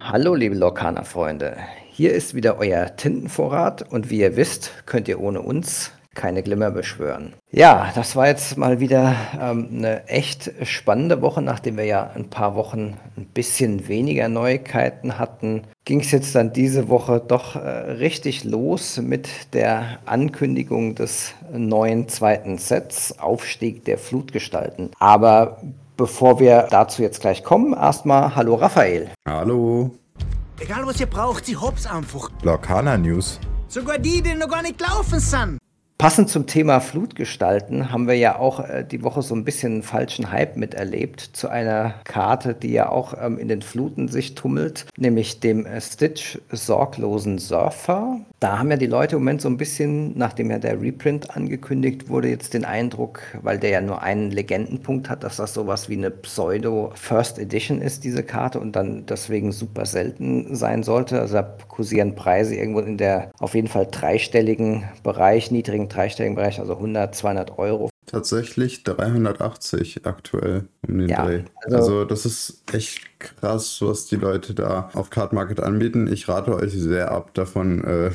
Hallo liebe Lokana-Freunde, hier ist wieder euer Tintenvorrat und wie ihr wisst, könnt ihr ohne uns keine Glimmer beschwören. Ja, das war jetzt mal wieder ähm, eine echt spannende Woche, nachdem wir ja ein paar Wochen ein bisschen weniger Neuigkeiten hatten. Ging es jetzt dann diese Woche doch äh, richtig los mit der Ankündigung des neuen zweiten Sets, Aufstieg der Flutgestalten. Aber bevor wir dazu jetzt gleich kommen, erstmal Hallo Raphael. Hallo. Egal was ihr braucht, sie hops einfach. Lokana News. Sogar die, die noch gar nicht gelaufen sind. Passend zum Thema Flutgestalten haben wir ja auch äh, die Woche so ein bisschen einen falschen Hype miterlebt zu einer Karte, die ja auch ähm, in den Fluten sich tummelt, nämlich dem äh, Stitch Sorglosen Surfer. Da haben ja die Leute im Moment so ein bisschen, nachdem ja der Reprint angekündigt wurde, jetzt den Eindruck, weil der ja nur einen Legendenpunkt hat, dass das sowas wie eine Pseudo First Edition ist, diese Karte, und dann deswegen super selten sein sollte. Also da kursieren Preise irgendwo in der auf jeden Fall dreistelligen Bereich, niedrigen dreistelligen Bereich, also 100, 200 Euro. Tatsächlich 380 aktuell um den Ja, Dreh. also- Also, das ist echt krass, was die Leute da auf Card Market anbieten. Ich rate euch sehr ab davon äh,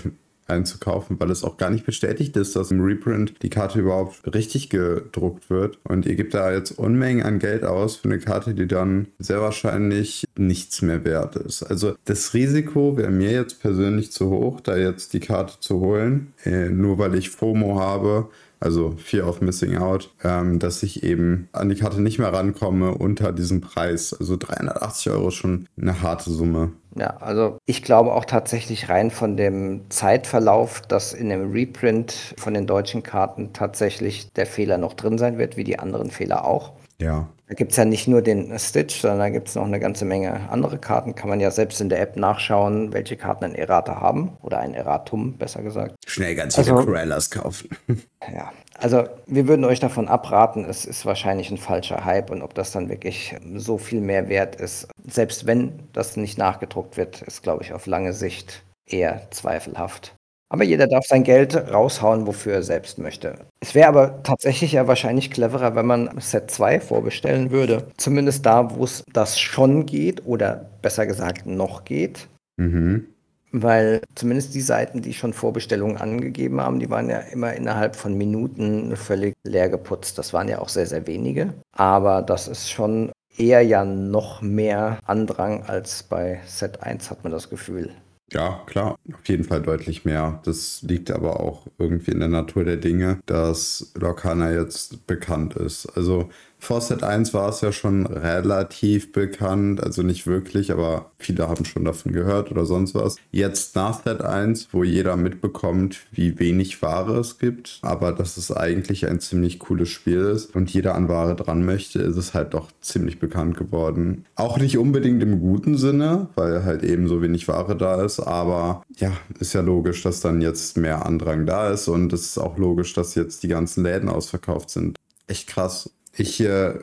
einzukaufen, weil es auch gar nicht bestätigt ist, dass im Reprint die Karte überhaupt richtig gedruckt wird. Und ihr gebt da jetzt Unmengen an Geld aus für eine Karte, die dann sehr wahrscheinlich nichts mehr wert ist. Also das Risiko wäre mir jetzt persönlich zu hoch, da jetzt die Karte zu holen, äh, nur weil ich FOMO habe, also Fear of Missing Out, ähm, dass ich eben an die Karte nicht mehr rankomme unter diesem Preis. Also 380 Euro ist schon eine harte Summe. Ja, also ich glaube auch tatsächlich rein von dem Zeitverlauf, dass in dem Reprint von den deutschen Karten tatsächlich der Fehler noch drin sein wird, wie die anderen Fehler auch. Ja. Da gibt es ja nicht nur den Stitch, sondern da gibt es noch eine ganze Menge andere Karten. Kann man ja selbst in der App nachschauen, welche Karten ein Errata haben. Oder ein Erratum, besser gesagt. Schnell ganz viele Also- Corellas kaufen. Ja, also wir würden euch davon abraten, es ist wahrscheinlich ein falscher Hype und ob das dann wirklich so viel mehr wert ist, selbst wenn das nicht nachgedruckt wird, ist, glaube ich, auf lange Sicht eher zweifelhaft. Aber jeder darf sein Geld raushauen, wofür er selbst möchte. Es wäre aber tatsächlich ja wahrscheinlich cleverer, wenn man Set 2 vorbestellen würde. Zumindest da, wo es das schon geht oder besser gesagt noch geht. mhm. Weil zumindest die Seiten, die schon Vorbestellungen angegeben haben, die waren ja immer innerhalb von Minuten völlig leer geputzt. Das waren ja auch sehr, sehr wenige. Aber das ist schon eher ja noch mehr Andrang als bei Set 1, hat man das Gefühl. Ja, klar, auf jeden Fall deutlich mehr. Das liegt aber auch irgendwie in der Natur der Dinge, dass Lorcana jetzt bekannt ist. Also vor Set 1 war es ja schon relativ bekannt, also nicht wirklich, aber viele haben schon davon gehört oder sonst was. Jetzt nach Set 1, wo jeder mitbekommt, wie wenig Ware es gibt, aber dass es eigentlich ein ziemlich cooles Spiel ist und jeder an Ware dran möchte, ist es halt doch ziemlich bekannt geworden. Auch nicht unbedingt im guten Sinne, weil halt eben so wenig Ware da ist, aber ja, ist ja logisch, dass dann jetzt mehr Andrang da ist und es ist auch logisch, dass jetzt die ganzen Läden ausverkauft sind. Echt krass. Ich äh,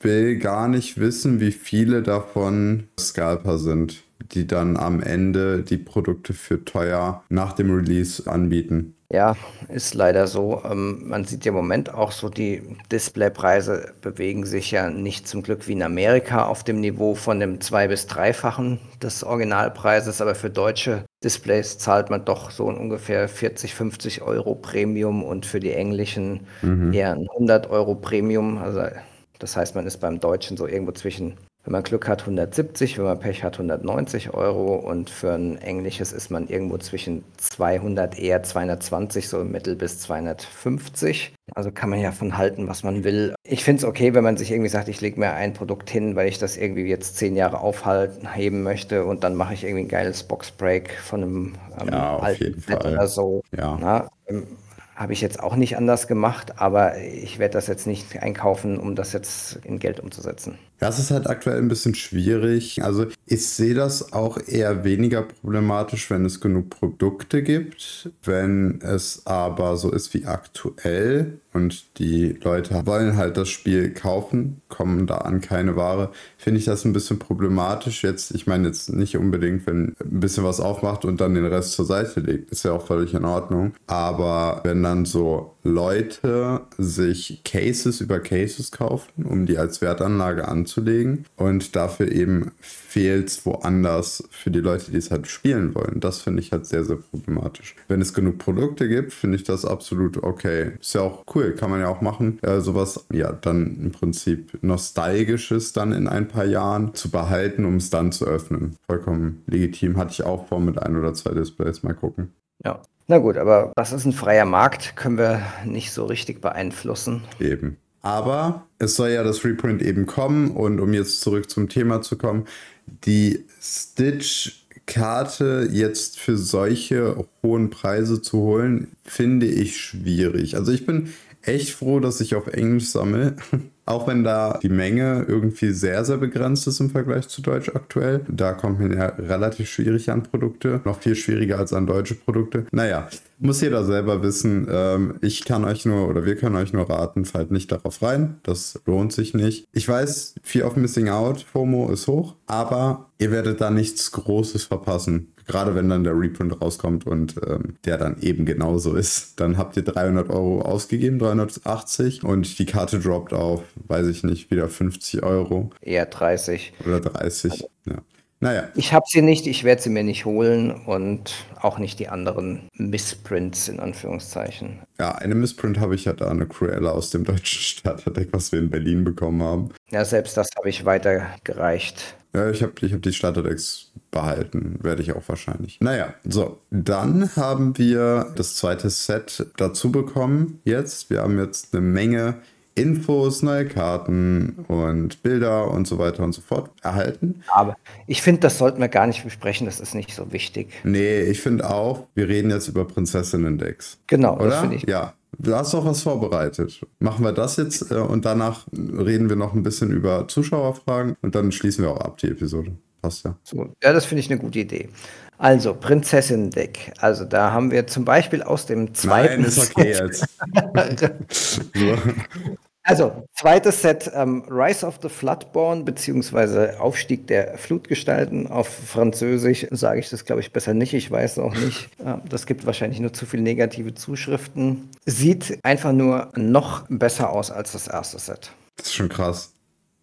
will gar nicht wissen, wie viele davon Scalper sind, die dann am Ende die Produkte für teuer nach dem Release anbieten. Ja, ist leider so. Ähm, man sieht ja im Moment auch so, die Displaypreise bewegen sich ja nicht zum Glück wie in Amerika auf dem Niveau von dem zwei- bis dreifachen des Originalpreises, aber für deutsche Displays zahlt man doch so ungefähr 40, 50 Euro Premium und für die englischen eher ein 100 Euro Premium. Also das heißt, man ist beim Deutschen so irgendwo zwischen, wenn man Glück hat, 170, wenn man Pech hat, 190 Euro und für ein englisches ist man irgendwo zwischen 200, eher 220, so im Mittel bis 250. Also kann man ja von halten, was man will. Ich finde es okay, wenn man sich irgendwie sagt, ich lege mir ein Produkt hin, weil ich das irgendwie jetzt zehn Jahre aufhalten, heben möchte und dann mache ich irgendwie ein geiles Boxbreak von einem ähm, Ja, auf alten jeden Set Fall. oder so. Ja. Na, ähm, habe ich jetzt auch nicht anders gemacht, aber ich werde das jetzt nicht einkaufen, um das jetzt in Geld umzusetzen. Das ist halt aktuell ein bisschen schwierig. Also ich sehe das auch eher weniger problematisch, wenn es genug Produkte gibt. Wenn es aber so ist wie aktuell und die Leute wollen halt das Spiel kaufen, kommen da an keine Ware, finde ich das ein bisschen problematisch. Jetzt, ich meine jetzt nicht unbedingt, wenn ein bisschen was aufmacht und dann den Rest zur Seite legt. Ist ja auch völlig in Ordnung. Aber wenn dann so Leute sich Cases über Cases kaufen, um die als Wertanlage anzulegen. Und dafür eben fehlt es woanders für die Leute, die es halt spielen wollen. Das finde ich halt sehr, sehr problematisch. Wenn es genug Produkte gibt, finde ich das absolut okay. Ist ja auch cool, kann man ja auch machen. Äh, sowas, ja, dann im Prinzip Nostalgisches dann in ein paar Jahren zu behalten, um es dann zu öffnen. Vollkommen legitim. Hatte ich auch vor mit ein oder zwei Displays. Mal gucken. Ja. Na gut, aber das ist ein freier Markt, können wir nicht so richtig beeinflussen. Eben. Aber es soll ja das Reprint eben kommen und um jetzt zurück zum Thema zu kommen, die Stitch-Karte jetzt für solche hohen Preise zu holen, finde ich schwierig. Also ich bin echt froh, dass ich auf Englisch sammle. Auch wenn da die Menge irgendwie sehr, sehr begrenzt ist im Vergleich zu Deutsch aktuell. Da kommt man ja relativ schwierig an Produkte. Noch viel schwieriger als an deutsche Produkte. Naja, muss jeder selber wissen. Ähm, ich kann euch nur oder wir können euch nur raten, fallt nicht darauf rein. Das lohnt sich nicht. Ich weiß, Fear of Missing Out, FOMO ist hoch, aber ihr werdet da nichts Großes verpassen. Gerade wenn dann der Reprint rauskommt und ähm, der dann eben genauso ist. Dann habt ihr 300 Euro ausgegeben, 380 und die Karte droppt auf, weiß ich nicht, wieder 50 Euro. Eher 30. Oder 30, also, ja. Naja. Ich habe sie nicht, ich werde sie mir nicht holen und auch nicht die anderen Missprints in Anführungszeichen. Ja, eine Missprint habe ich ja da, eine Cruella aus dem deutschen Starterdeck, was wir in Berlin bekommen haben. Ja, selbst das habe ich weitergereicht. Ja, ich habe ich hab die Starterdecks behalten, werde ich auch wahrscheinlich. Naja, so, dann haben wir das zweite Set dazu bekommen jetzt. Wir haben jetzt eine Menge Infos, neue Karten und Bilder und so weiter und so fort erhalten. Aber ich finde, das sollten wir gar nicht besprechen, das ist nicht so wichtig. Nee, ich finde auch, wir reden jetzt über Prinzessinnen-Decks. Genau, oder? das finde ich. Ja, Du hast doch was vorbereitet. Machen wir das jetzt äh, und danach reden wir noch ein bisschen über Zuschauerfragen und dann schließen wir auch ab die Episode. Passt ja. So, ja, das finde ich eine gute Idee. Also, Prinzessin-Deck. Also, da haben wir zum Beispiel aus dem zweiten. Nein, ist okay jetzt. so. Also, zweites Set, ähm, Rise of the Floodborn, beziehungsweise Aufstieg der Flutgestalten. Auf Französisch sage ich das, glaube ich, besser nicht. Ich weiß auch nicht. Äh, das gibt wahrscheinlich nur zu viele negative Zuschriften. Sieht einfach nur noch besser aus als das erste Set. Das ist schon krass.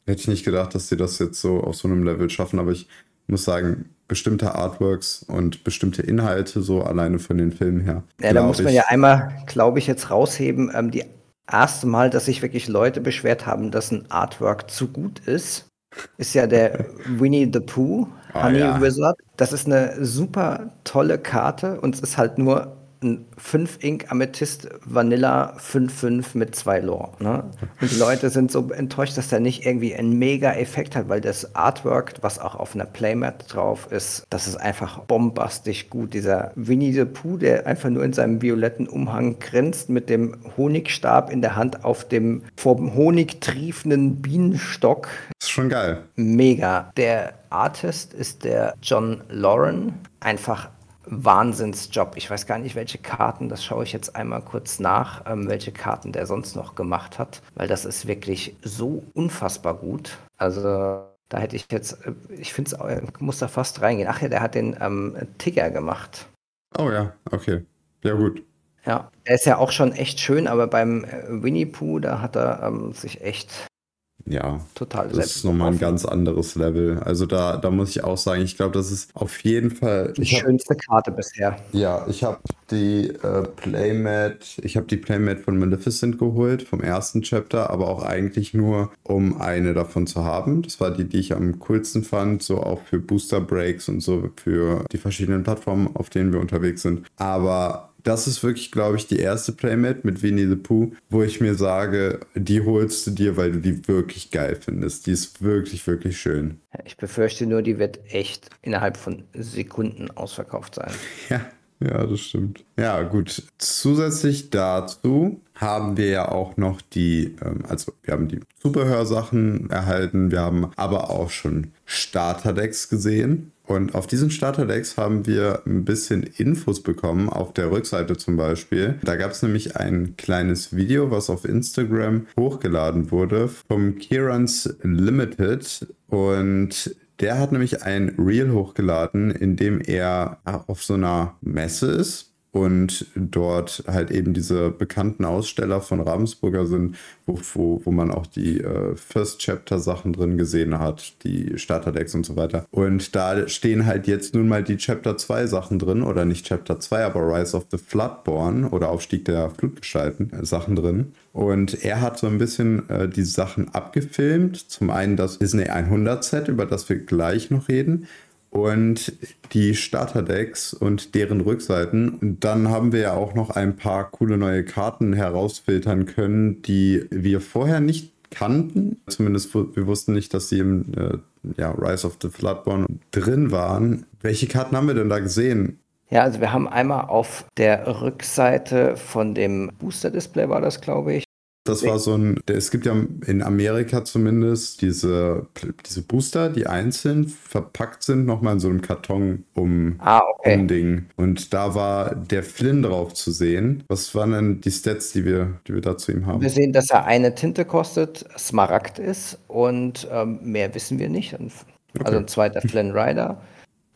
Hätte ich nicht gedacht, dass sie das jetzt so auf so einem Level schaffen, aber ich muss sagen, bestimmte Artworks und bestimmte Inhalte so alleine von den Filmen her. Ja, da muss man ja einmal, glaube ich, jetzt rausheben, ähm, die erste Mal, dass sich wirklich Leute beschwert haben, dass ein Artwork zu gut ist, ist ja der Winnie the Pooh, ah, Honey ja. Wizard. Das ist eine super tolle Karte und es ist halt nur ein 5 Ink Amethyst Vanilla 5.5 mit 2 Lore. Ne? Und die Leute sind so enttäuscht, dass der nicht irgendwie einen mega Effekt hat, weil das Artwork, was auch auf einer Playmat drauf ist, das ist einfach bombastisch gut. Dieser Winnie the Pooh, der einfach nur in seinem violetten Umhang grinst, mit dem Honigstab in der Hand auf dem vom Honig triefenden Bienenstock. Das ist schon geil. Mega. Der Artist ist der John Lauren. Einfach Wahnsinnsjob. Ich weiß gar nicht, welche Karten, das schaue ich jetzt einmal kurz nach, ähm, welche Karten der sonst noch gemacht hat, weil das ist wirklich so unfassbar gut. Also da hätte ich jetzt, äh, ich finde es, muss da fast reingehen. Ach ja, der hat den ähm, Tigger gemacht. Oh ja, okay. Ja, gut. Ja, er ist ja auch schon echt schön, aber beim äh, Winnie Pooh, da hat er ähm, sich echt ja, total. Das ist nochmal ein ganz anderes Level. Also da, da muss ich auch sagen, ich glaube, das ist auf jeden Fall die schönste hab, Karte bisher. Ja, ich habe die äh, Playmat, ich habe die Playmat von Maleficent geholt vom ersten Chapter, aber auch eigentlich nur, um eine davon zu haben. Das war die, die ich am coolsten fand, so auch für Booster Breaks und so für die verschiedenen Plattformen, auf denen wir unterwegs sind. Aber das ist wirklich, glaube ich, die erste Playmate mit Winnie the Pooh, wo ich mir sage, die holst du dir, weil du die wirklich geil findest. Die ist wirklich, wirklich schön. Ich befürchte nur, die wird echt innerhalb von Sekunden ausverkauft sein. Ja. Ja, das stimmt. Ja, gut. Zusätzlich dazu haben wir ja auch noch die, ähm, also wir haben die Zubehörsachen erhalten, wir haben aber auch schon Starterdecks gesehen. Und auf diesen Starterdecks haben wir ein bisschen Infos bekommen, auf der Rückseite zum Beispiel. Da gab es nämlich ein kleines Video, was auf Instagram hochgeladen wurde vom Kierans Limited. Und der hat nämlich ein Reel hochgeladen, in dem er auf so einer Messe ist und dort halt eben diese bekannten Aussteller von Ravensburger sind, wo, wo, wo man auch die äh, First Chapter Sachen drin gesehen hat, die Starterdecks und so weiter. Und da stehen halt jetzt nun mal die Chapter 2 Sachen drin, oder nicht Chapter 2, aber Rise of the Floodborn oder Aufstieg der Flutgestalten äh, Sachen drin. Und er hat so ein bisschen äh, die Sachen abgefilmt. Zum einen das Disney 100 Set, über das wir gleich noch reden und die Starterdecks und deren Rückseiten. Und dann haben wir ja auch noch ein paar coole neue Karten herausfiltern können, die wir vorher nicht kannten. Zumindest wir wussten nicht, dass sie im äh, ja, Rise of the Floodborn drin waren. Welche Karten haben wir denn da gesehen? Ja, also wir haben einmal auf der Rückseite von dem Booster-Display war das, glaube ich, das war so ein, es gibt ja in Amerika zumindest diese, diese Booster, die einzeln verpackt sind, nochmal in so einem Karton um, ah, okay. um Ding. Und da war der Flynn drauf zu sehen. Was waren denn die Stats, die wir, die wir da zu ihm haben? Wir sehen, dass er eine Tinte kostet, Smaragd ist und ähm, mehr wissen wir nicht. Also okay. ein zweiter Flynn Rider.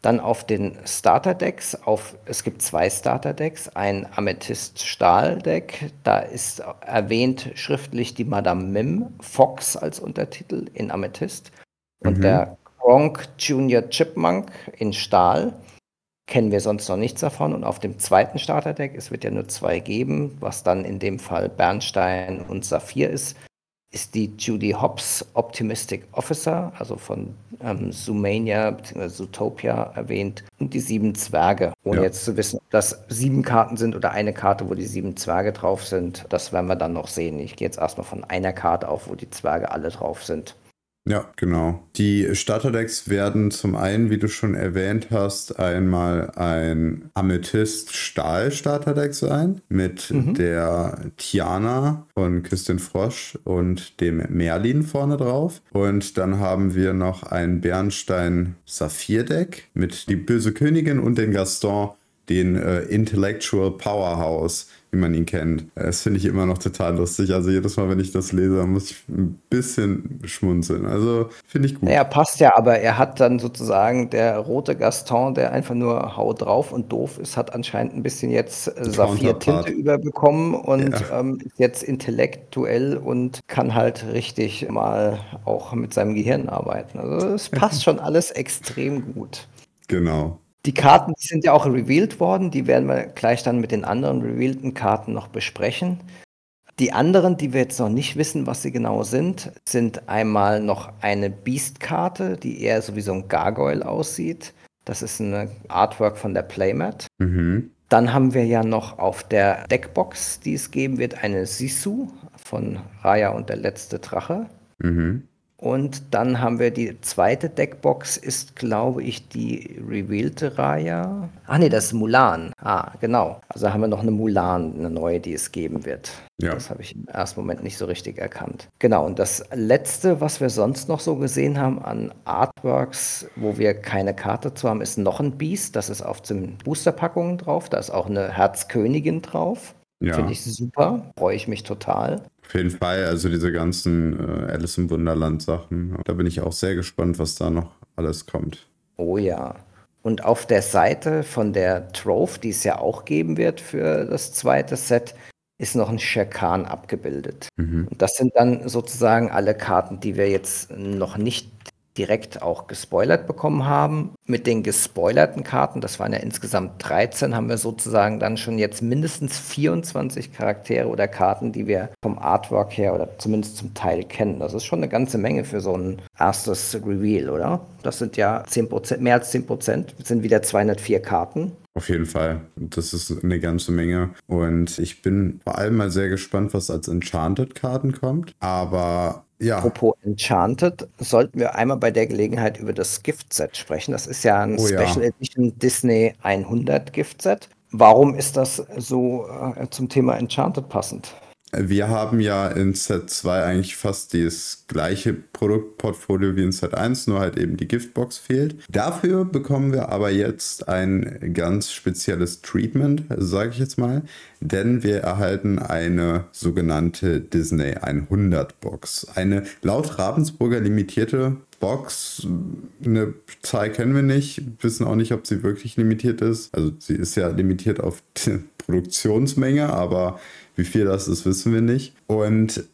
Dann auf den Starter-Decks, auf, es gibt zwei Starter-Decks, ein Amethyst-Stahl-Deck, da ist erwähnt schriftlich die Madame Mim Fox als Untertitel in Amethyst und mhm. der Gronk Junior Chipmunk in Stahl. Kennen wir sonst noch nichts davon. Und auf dem zweiten Starter-Deck, es wird ja nur zwei geben, was dann in dem Fall Bernstein und Saphir ist, ist die Judy Hobbs Optimistic Officer, also von ähm, Zoomania bzw. Zootopia erwähnt, und die sieben Zwerge. Ohne ja. jetzt zu wissen, ob das sieben Karten sind oder eine Karte, wo die sieben Zwerge drauf sind, das werden wir dann noch sehen. Ich gehe jetzt erstmal von einer Karte auf, wo die Zwerge alle drauf sind. Ja, genau. Die Starterdecks werden zum einen, wie du schon erwähnt hast, einmal ein Amethyst-Stahl-Starterdeck sein mit mhm. der Tiana von Küstin Frosch und dem Merlin vorne drauf. Und dann haben wir noch ein Bernstein-Saphir-Deck mit die böse Königin und den Gaston, den äh, Intellectual Powerhouse wie man ihn kennt. Das finde ich immer noch total lustig. Also jedes Mal, wenn ich das lese, muss ich ein bisschen schmunzeln. Also finde ich gut. Ja, passt ja, aber er hat dann sozusagen der rote Gaston, der einfach nur hau drauf und doof ist, hat anscheinend ein bisschen jetzt äh, Saphir-Tinte überbekommen und ja. ähm, ist jetzt intellektuell und kann halt richtig mal auch mit seinem Gehirn arbeiten. Also es passt schon alles extrem gut. Genau. Die Karten die sind ja auch revealed worden. Die werden wir gleich dann mit den anderen revealten Karten noch besprechen. Die anderen, die wir jetzt noch nicht wissen, was sie genau sind, sind einmal noch eine Beast-Karte, die eher so wie so ein Gargoyle aussieht. Das ist ein Artwork von der Playmat. Mhm. Dann haben wir ja noch auf der Deckbox, die es geben wird, eine Sisu von Raya und der letzte Drache. Mhm. Und dann haben wir die zweite Deckbox, ist glaube ich die Revealte Raya. Ah nee, das ist Mulan. Ah, genau. Also haben wir noch eine Mulan, eine neue, die es geben wird. Ja. Das habe ich im ersten Moment nicht so richtig erkannt. Genau, und das letzte, was wir sonst noch so gesehen haben an Artworks, wo wir keine Karte zu haben, ist noch ein Beast. Das ist auf den Boosterpackungen drauf. Da ist auch eine Herzkönigin drauf. Ja. Finde ich super, freue ich mich total. Auf jeden Fall, also diese ganzen äh, Alice im Wunderland Sachen. Da bin ich auch sehr gespannt, was da noch alles kommt. Oh ja. Und auf der Seite von der Trove, die es ja auch geben wird für das zweite Set, ist noch ein Sherkan abgebildet. Mhm. Und das sind dann sozusagen alle Karten, die wir jetzt noch nicht direkt auch gespoilert bekommen haben. Mit den gespoilerten Karten, das waren ja insgesamt 13, haben wir sozusagen dann schon jetzt mindestens 24 Charaktere oder Karten, die wir vom Artwork her oder zumindest zum Teil kennen. Das ist schon eine ganze Menge für so ein erstes Reveal, oder? Das sind ja 10%, mehr als 10 Prozent, sind wieder 204 Karten. Auf jeden Fall. Das ist eine ganze Menge. Und ich bin vor allem mal sehr gespannt, was als Enchanted-Karten kommt. Aber ja. Apropos Enchanted, sollten wir einmal bei der Gelegenheit über das Gift-Set sprechen. Das ist ja ein oh, Special ja. Edition Disney 100 Gift-Set. Warum ist das so äh, zum Thema Enchanted passend? Wir haben ja in Set 2 eigentlich fast das gleiche Produktportfolio wie in Set 1, nur halt eben die Giftbox fehlt. Dafür bekommen wir aber jetzt ein ganz spezielles Treatment, sage ich jetzt mal, denn wir erhalten eine sogenannte Disney 100 Box. Eine laut Ravensburger limitierte Box, eine Zahl kennen wir nicht, wissen auch nicht, ob sie wirklich limitiert ist. Also sie ist ja limitiert auf die Produktionsmenge, aber wie viel das ist, wissen wir nicht. Und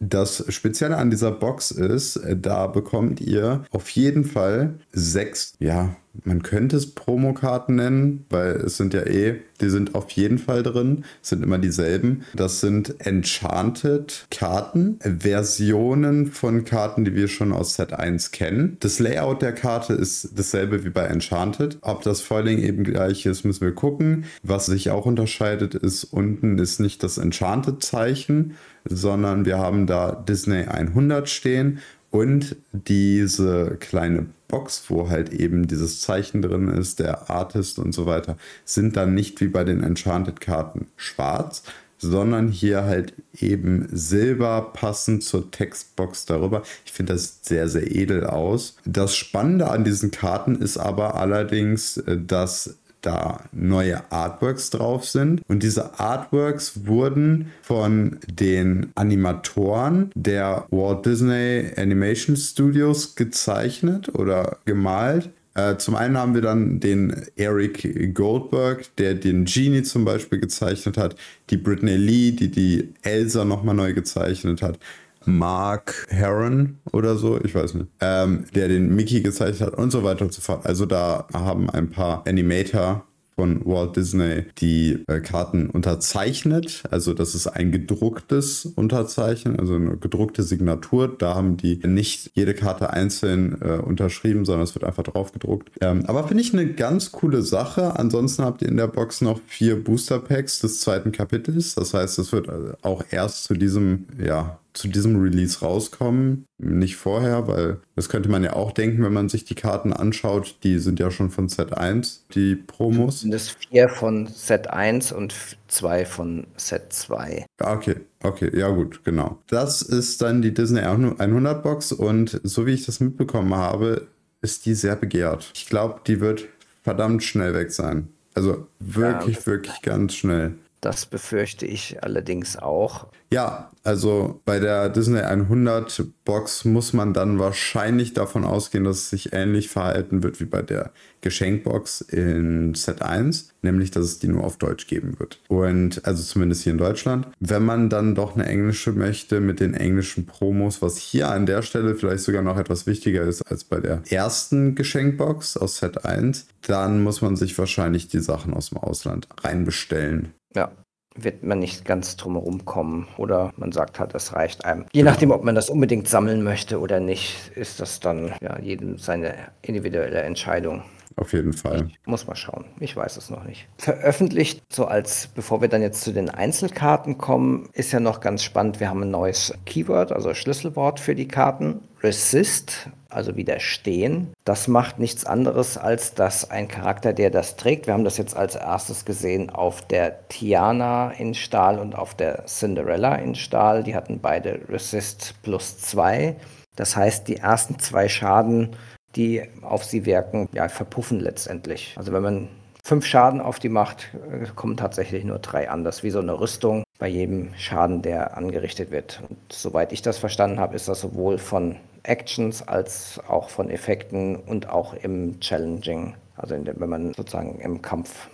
das Spezielle an dieser Box ist, da bekommt ihr auf jeden Fall sechs, ja, man könnte es Promokarten nennen, weil es sind ja eh, die sind auf jeden Fall drin, sind immer dieselben. Das sind Enchanted Karten, Versionen von Karten, die wir schon aus Set 1 kennen. Das Layout der Karte ist dasselbe wie bei Enchanted. Ob das Foiling eben gleich ist, müssen wir gucken. Was sich auch unterscheidet, ist unten ist nicht das Enchanted-Zeichen, sondern wir haben da Disney 100 stehen und diese kleine Box, wo halt eben dieses Zeichen drin ist, der Artist und so weiter, sind dann nicht wie bei den Enchanted-Karten schwarz, sondern hier halt eben silber passend zur Textbox darüber. Ich finde das sehr, sehr edel aus. Das Spannende an diesen Karten ist aber allerdings, äh, dass da neue Artworks drauf sind. Und diese Artworks wurden von den Animatoren der Walt Disney Animation Studios gezeichnet oder gemalt. Äh, zum einen haben wir dann den Eric Goldberg, der den Genie zum Beispiel gezeichnet hat, die Britney Lee, die die Elsa nochmal neu gezeichnet hat. Mark Heron oder so, ich weiß nicht, ähm, der den Mickey gezeichnet hat und so weiter und so fort. Also da haben ein paar Animator von Walt Disney die äh, Karten unterzeichnet. Also das ist ein gedrucktes Unterzeichen, also eine gedruckte Signatur. Da haben die nicht jede Karte einzeln äh, unterschrieben, sondern es wird einfach drauf gedruckt. Ähm, aber finde ich eine ganz coole Sache. Ansonsten habt ihr in der Box noch vier Booster Packs des zweiten Kapitels. Das heißt, es wird äh, auch erst zu diesem ja, zu diesem Release rauskommen, nicht vorher, weil das könnte man ja auch denken, wenn man sich die Karten anschaut, die sind ja schon von Set 1, die Promos. Sind es vier von Set 1 und zwei von Set 2. Okay, okay, ja gut, genau. Das ist dann die Disney 100 Box und so wie ich das mitbekommen habe, ist die sehr begehrt. Ich glaube, die wird verdammt schnell weg sein. Also wirklich, ja, wirklich ganz schnell. Das befürchte ich allerdings auch. Ja, also bei der Disney 100 Box muss man dann wahrscheinlich davon ausgehen, dass es sich ähnlich verhalten wird wie bei der Geschenkbox in Set 1, nämlich dass es die nur auf Deutsch geben wird. Und also zumindest hier in Deutschland. Wenn man dann doch eine englische möchte mit den englischen Promos, was hier an der Stelle vielleicht sogar noch etwas wichtiger ist als bei der ersten Geschenkbox aus Set 1, dann muss man sich wahrscheinlich die Sachen aus dem Ausland reinbestellen. Ja, wird man nicht ganz drumherum kommen. Oder man sagt halt, es reicht einem. Je nachdem, ob man das unbedingt sammeln möchte oder nicht, ist das dann ja jedem seine individuelle Entscheidung. Auf jeden Fall. Ich muss mal schauen. Ich weiß es noch nicht. Veröffentlicht, so als, bevor wir dann jetzt zu den Einzelkarten kommen, ist ja noch ganz spannend. Wir haben ein neues Keyword, also Schlüsselwort für die Karten. Resist also widerstehen. Das macht nichts anderes, als dass ein Charakter, der das trägt, wir haben das jetzt als erstes gesehen auf der Tiana in Stahl und auf der Cinderella in Stahl. Die hatten beide Resist plus 2. Das heißt, die ersten zwei Schaden, die auf sie wirken, ja, verpuffen letztendlich. Also wenn man fünf Schaden auf die macht, äh, kommen tatsächlich nur drei an. Das ist wie so eine Rüstung bei jedem Schaden, der angerichtet wird. Und soweit ich das verstanden habe, ist das sowohl von Actions als auch von Effekten und auch im Challenging, also dem, wenn man sozusagen im Kampf.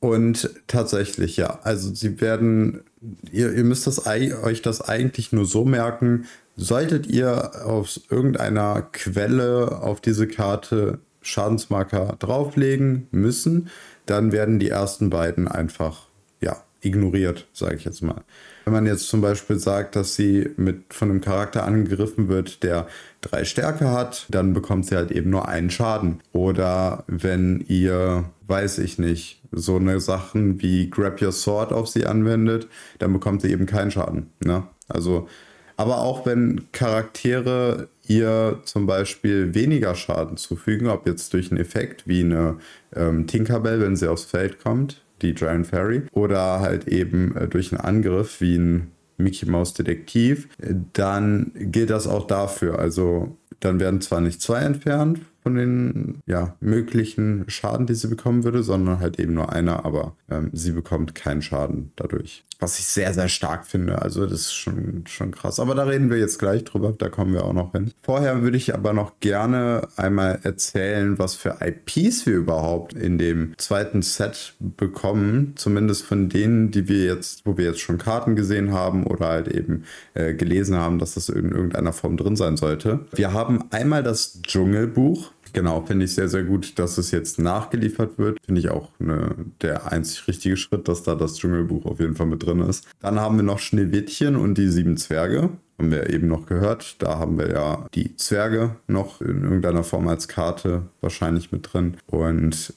Und tatsächlich, ja. Also sie werden, ihr, ihr müsst das, euch das eigentlich nur so merken, solltet ihr aus irgendeiner Quelle auf diese Karte Schadensmarker drauflegen müssen, dann werden die ersten beiden einfach ignoriert, sage ich jetzt mal. Wenn man jetzt zum Beispiel sagt, dass sie mit von einem Charakter angegriffen wird, der drei Stärke hat, dann bekommt sie halt eben nur einen Schaden. Oder wenn ihr, weiß ich nicht, so eine Sachen wie Grab Your Sword auf sie anwendet, dann bekommt sie eben keinen Schaden. Ne? Also, aber auch wenn Charaktere ihr zum Beispiel weniger Schaden zufügen, ob jetzt durch einen Effekt wie eine ähm, Tinkerbell, wenn sie aufs Feld kommt, die Giant Fairy, oder halt eben äh, durch einen Angriff wie ein Mickey Mouse Detektiv, dann gilt das auch dafür. Also dann werden zwar nicht zwei entfernt von den ja, möglichen Schaden, die sie bekommen würde, sondern halt eben nur einer, aber ähm, sie bekommt keinen Schaden dadurch. Was ich sehr, sehr stark finde. Also das ist schon, schon krass. Aber da reden wir jetzt gleich drüber, da kommen wir auch noch hin. Vorher würde ich aber noch gerne einmal erzählen, was für IPs wir überhaupt in dem zweiten Set bekommen. Zumindest von denen, die wir jetzt, wo wir jetzt schon Karten gesehen haben oder halt eben äh, gelesen haben, dass das in irgendeiner Form drin sein sollte. Wir haben einmal das Dschungelbuch. Genau, finde ich sehr, sehr gut, dass es jetzt nachgeliefert wird. Finde ich auch eine, der einzig richtige Schritt, dass da das Dschungelbuch auf jeden Fall mit drin ist. Dann haben wir noch Schneewittchen und die sieben Zwerge. Haben wir eben noch gehört. Da haben wir ja die Zwerge noch in irgendeiner Form als Karte wahrscheinlich mit drin. Und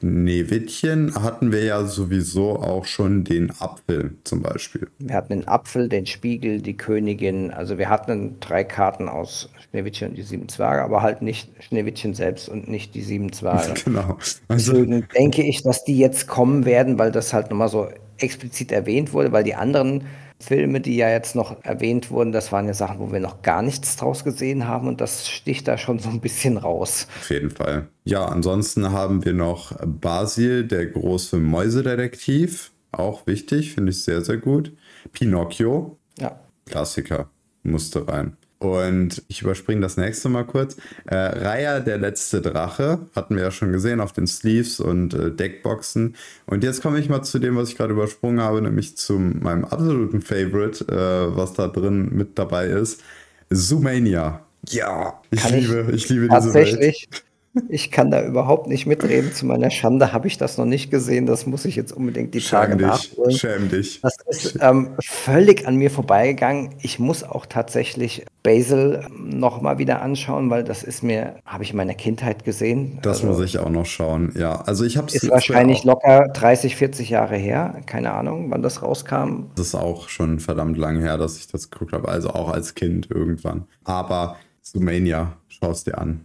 Schneewittchen hatten wir ja sowieso auch schon den Apfel zum Beispiel. Wir hatten den Apfel, den Spiegel, die Königin. Also wir hatten drei Karten aus Schneewittchen und die sieben Zwerge, aber halt nicht Schneewittchen selbst und nicht die sieben Zwerge. genau. Also, Deswegen denke ich, dass die jetzt kommen werden, weil das halt nochmal so explizit erwähnt wurde, weil die anderen Filme, die ja jetzt noch erwähnt wurden, das waren ja Sachen, wo wir noch gar nichts draus gesehen haben und das sticht da schon so ein bisschen raus. Auf jeden Fall. Ja, ansonsten haben wir noch Basil, der große Mäusedetektiv. Auch wichtig, finde ich sehr, sehr gut. Pinocchio. Ja. Klassiker. Musste rein. Und ich überspringe das nächste mal kurz. Äh, Raya, der letzte Drache, hatten wir ja schon gesehen auf den Sleeves und äh, Deckboxen. Und jetzt komme ich mal zu dem, was ich gerade übersprungen habe, nämlich zu meinem absoluten Favorite, äh, was da drin mit dabei ist. Zoomania. Ja, ich Kann liebe, ich, ich liebe diese Welt. Ich kann da überhaupt nicht mitreden. Zu meiner Schande habe ich das noch nicht gesehen. Das muss ich jetzt unbedingt die Tage dich, nachholen. Schäm dich. Das ist ähm, völlig an mir vorbeigegangen. Ich muss auch tatsächlich Basil noch mal wieder anschauen, weil das ist mir, habe ich in meiner Kindheit gesehen. Das also, muss ich auch noch schauen. Ja, also ich habe es ist wahrscheinlich locker 30, 40 Jahre her. Keine Ahnung, wann das rauskam. Das ist auch schon verdammt lang her, dass ich das geguckt habe. Also auch als Kind irgendwann. Aber Sumania, schau es dir an.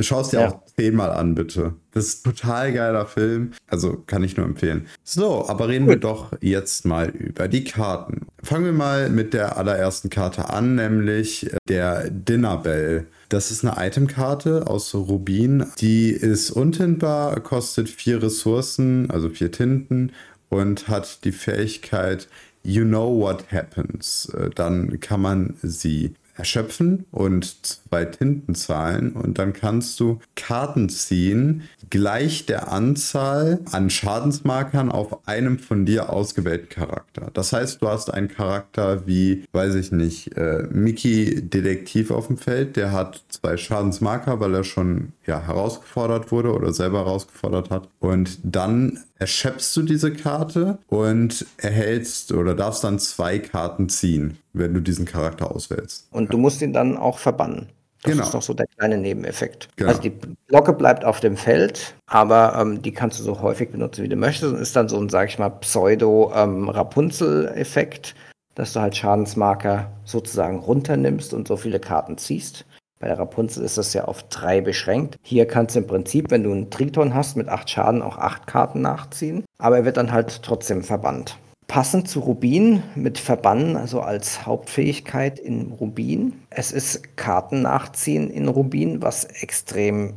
Schau es dir ja. auch zehnmal an, bitte. Das ist ein total geiler Film. Also kann ich nur empfehlen. So, aber reden Gut. wir doch jetzt mal über die Karten. Fangen wir mal mit der allerersten Karte an, nämlich der Dinner Bell. Das ist eine Itemkarte aus Rubin. Die ist untintbar, kostet vier Ressourcen, also vier Tinten und hat die Fähigkeit You know what happens. Äh, dann kann man sie erschöpfen und zwei Tinten zahlen. Und dann kannst du Karten ziehen, gleich der Anzahl an Schadensmarkern auf einem von dir ausgewählten Charakter. Das heißt, du hast einen Charakter wie, weiß ich nicht, äh, Mickey Detektiv auf dem Feld, der hat zwei Schadensmarker, weil er schon ja, herausgefordert wurde oder selber herausgefordert hat. Und dann erschöpfst du diese Karte und erhältst oder darfst dann zwei Karten ziehen, wenn du diesen Charakter auswählst. Und du musst ihn dann auch verbannen. Das genau. ist noch so der kleine Nebeneffekt. Genau. Also die Glocke bleibt auf dem Feld, aber ähm, die kannst du so häufig benutzen, wie du möchtest. Und ist dann so ein, sag ich mal, Pseudo-Rapunzel-Effekt, ähm, dass du halt Schadensmarker sozusagen runternimmst und so viele Karten ziehst. Bei der Rapunzel ist das ja auf drei beschränkt. Hier kannst du im Prinzip, wenn du einen Triton hast mit acht Schaden, auch acht Karten nachziehen. Aber er wird dann halt trotzdem verbannt. Passend zu Rubin mit Verbannen, also als Hauptfähigkeit in Rubin. Es ist Karten nachziehen in Rubin, was extrem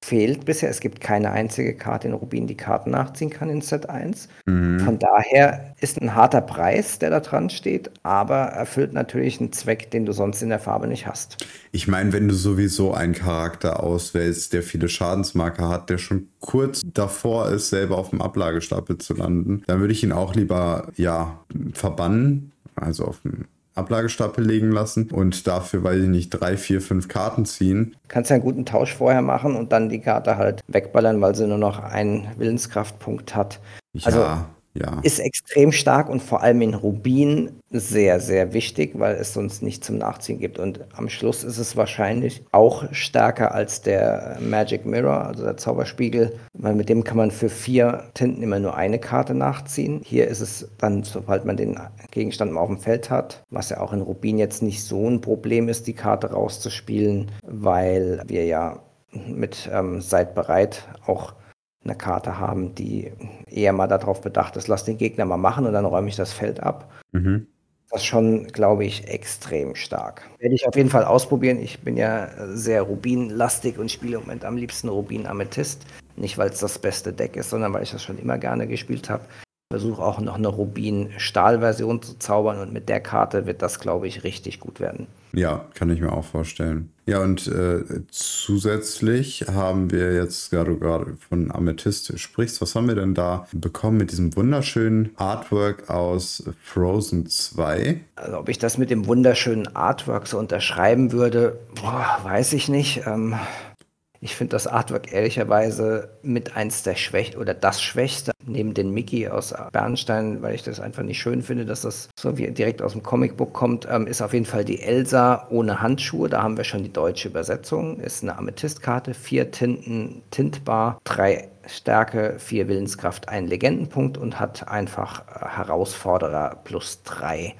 fehlt bisher. Es gibt keine einzige Karte in Rubin, die Karten nachziehen kann in Set 1. Mhm. Von daher ist ein harter Preis, der da dran steht, aber erfüllt natürlich einen Zweck, den du sonst in der Farbe nicht hast. Ich meine, wenn du sowieso einen Charakter auswählst, der viele Schadensmarker hat, der schon kurz davor ist, selber auf dem Ablagestapel zu landen, dann würde ich ihn auch lieber, ja, verbannen, also auf dem Ablagestapel legen lassen und dafür, weiß ich nicht, drei, vier, fünf Karten ziehen. Kannst ja einen guten Tausch vorher machen und dann die Karte halt wegballern, weil sie nur noch einen Willenskraftpunkt hat. Also ja ist extrem stark und vor allem in Rubin sehr, sehr wichtig, weil es sonst nicht zum Nachziehen gibt. Und am Schluss ist es wahrscheinlich auch stärker als der Magic Mirror, also der Zauberspiegel, weil mit dem kann man für vier Tinten immer nur eine Karte nachziehen. Hier ist es dann, sobald man den Gegenstand mal auf dem Feld hat, was ja auch in Rubin jetzt nicht so ein Problem ist, die Karte rauszuspielen, weil wir ja mit ähm, Seid bereit auch eine Karte haben, die eher mal darauf bedacht ist, lass den Gegner mal machen und dann räume ich das Feld ab. Mhm. das schon, glaube ich, extrem stark. Werde ich auf jeden Fall ausprobieren. Ich bin ja sehr Rubin-lastig und spiele im Moment am liebsten Rubin Amethyst. Nicht, weil es das beste Deck ist, sondern weil ich das schon immer gerne gespielt habe versuche auch noch eine Rubin-Stahl-Version zu zaubern und mit der Karte wird das, glaube ich, richtig gut werden. Ja, kann ich mir auch vorstellen. Ja, und äh, zusätzlich haben wir jetzt, gerade gerade von Amethyst sprichst, was haben wir denn da bekommen mit diesem wunderschönen Artwork aus Frozen 2? Also ob ich das mit dem wunderschönen Artwork so unterschreiben würde, boah, weiß ich nicht. Ähm, ich finde das Artwork ehrlicherweise mit eins der Schwächsten oder das Schwächste neben den Mickey aus Bernstein, weil ich das einfach nicht schön finde, dass das so wie direkt aus dem Comicbook kommt, ähm, ist auf jeden Fall die Elsa ohne Handschuhe. Da haben wir schon die deutsche Übersetzung. Ist eine Amethystkarte, vier Tinten tintbar, drei Stärke, vier Willenskraft, ein Legendenpunkt und hat einfach äh, Herausforderer plus drei.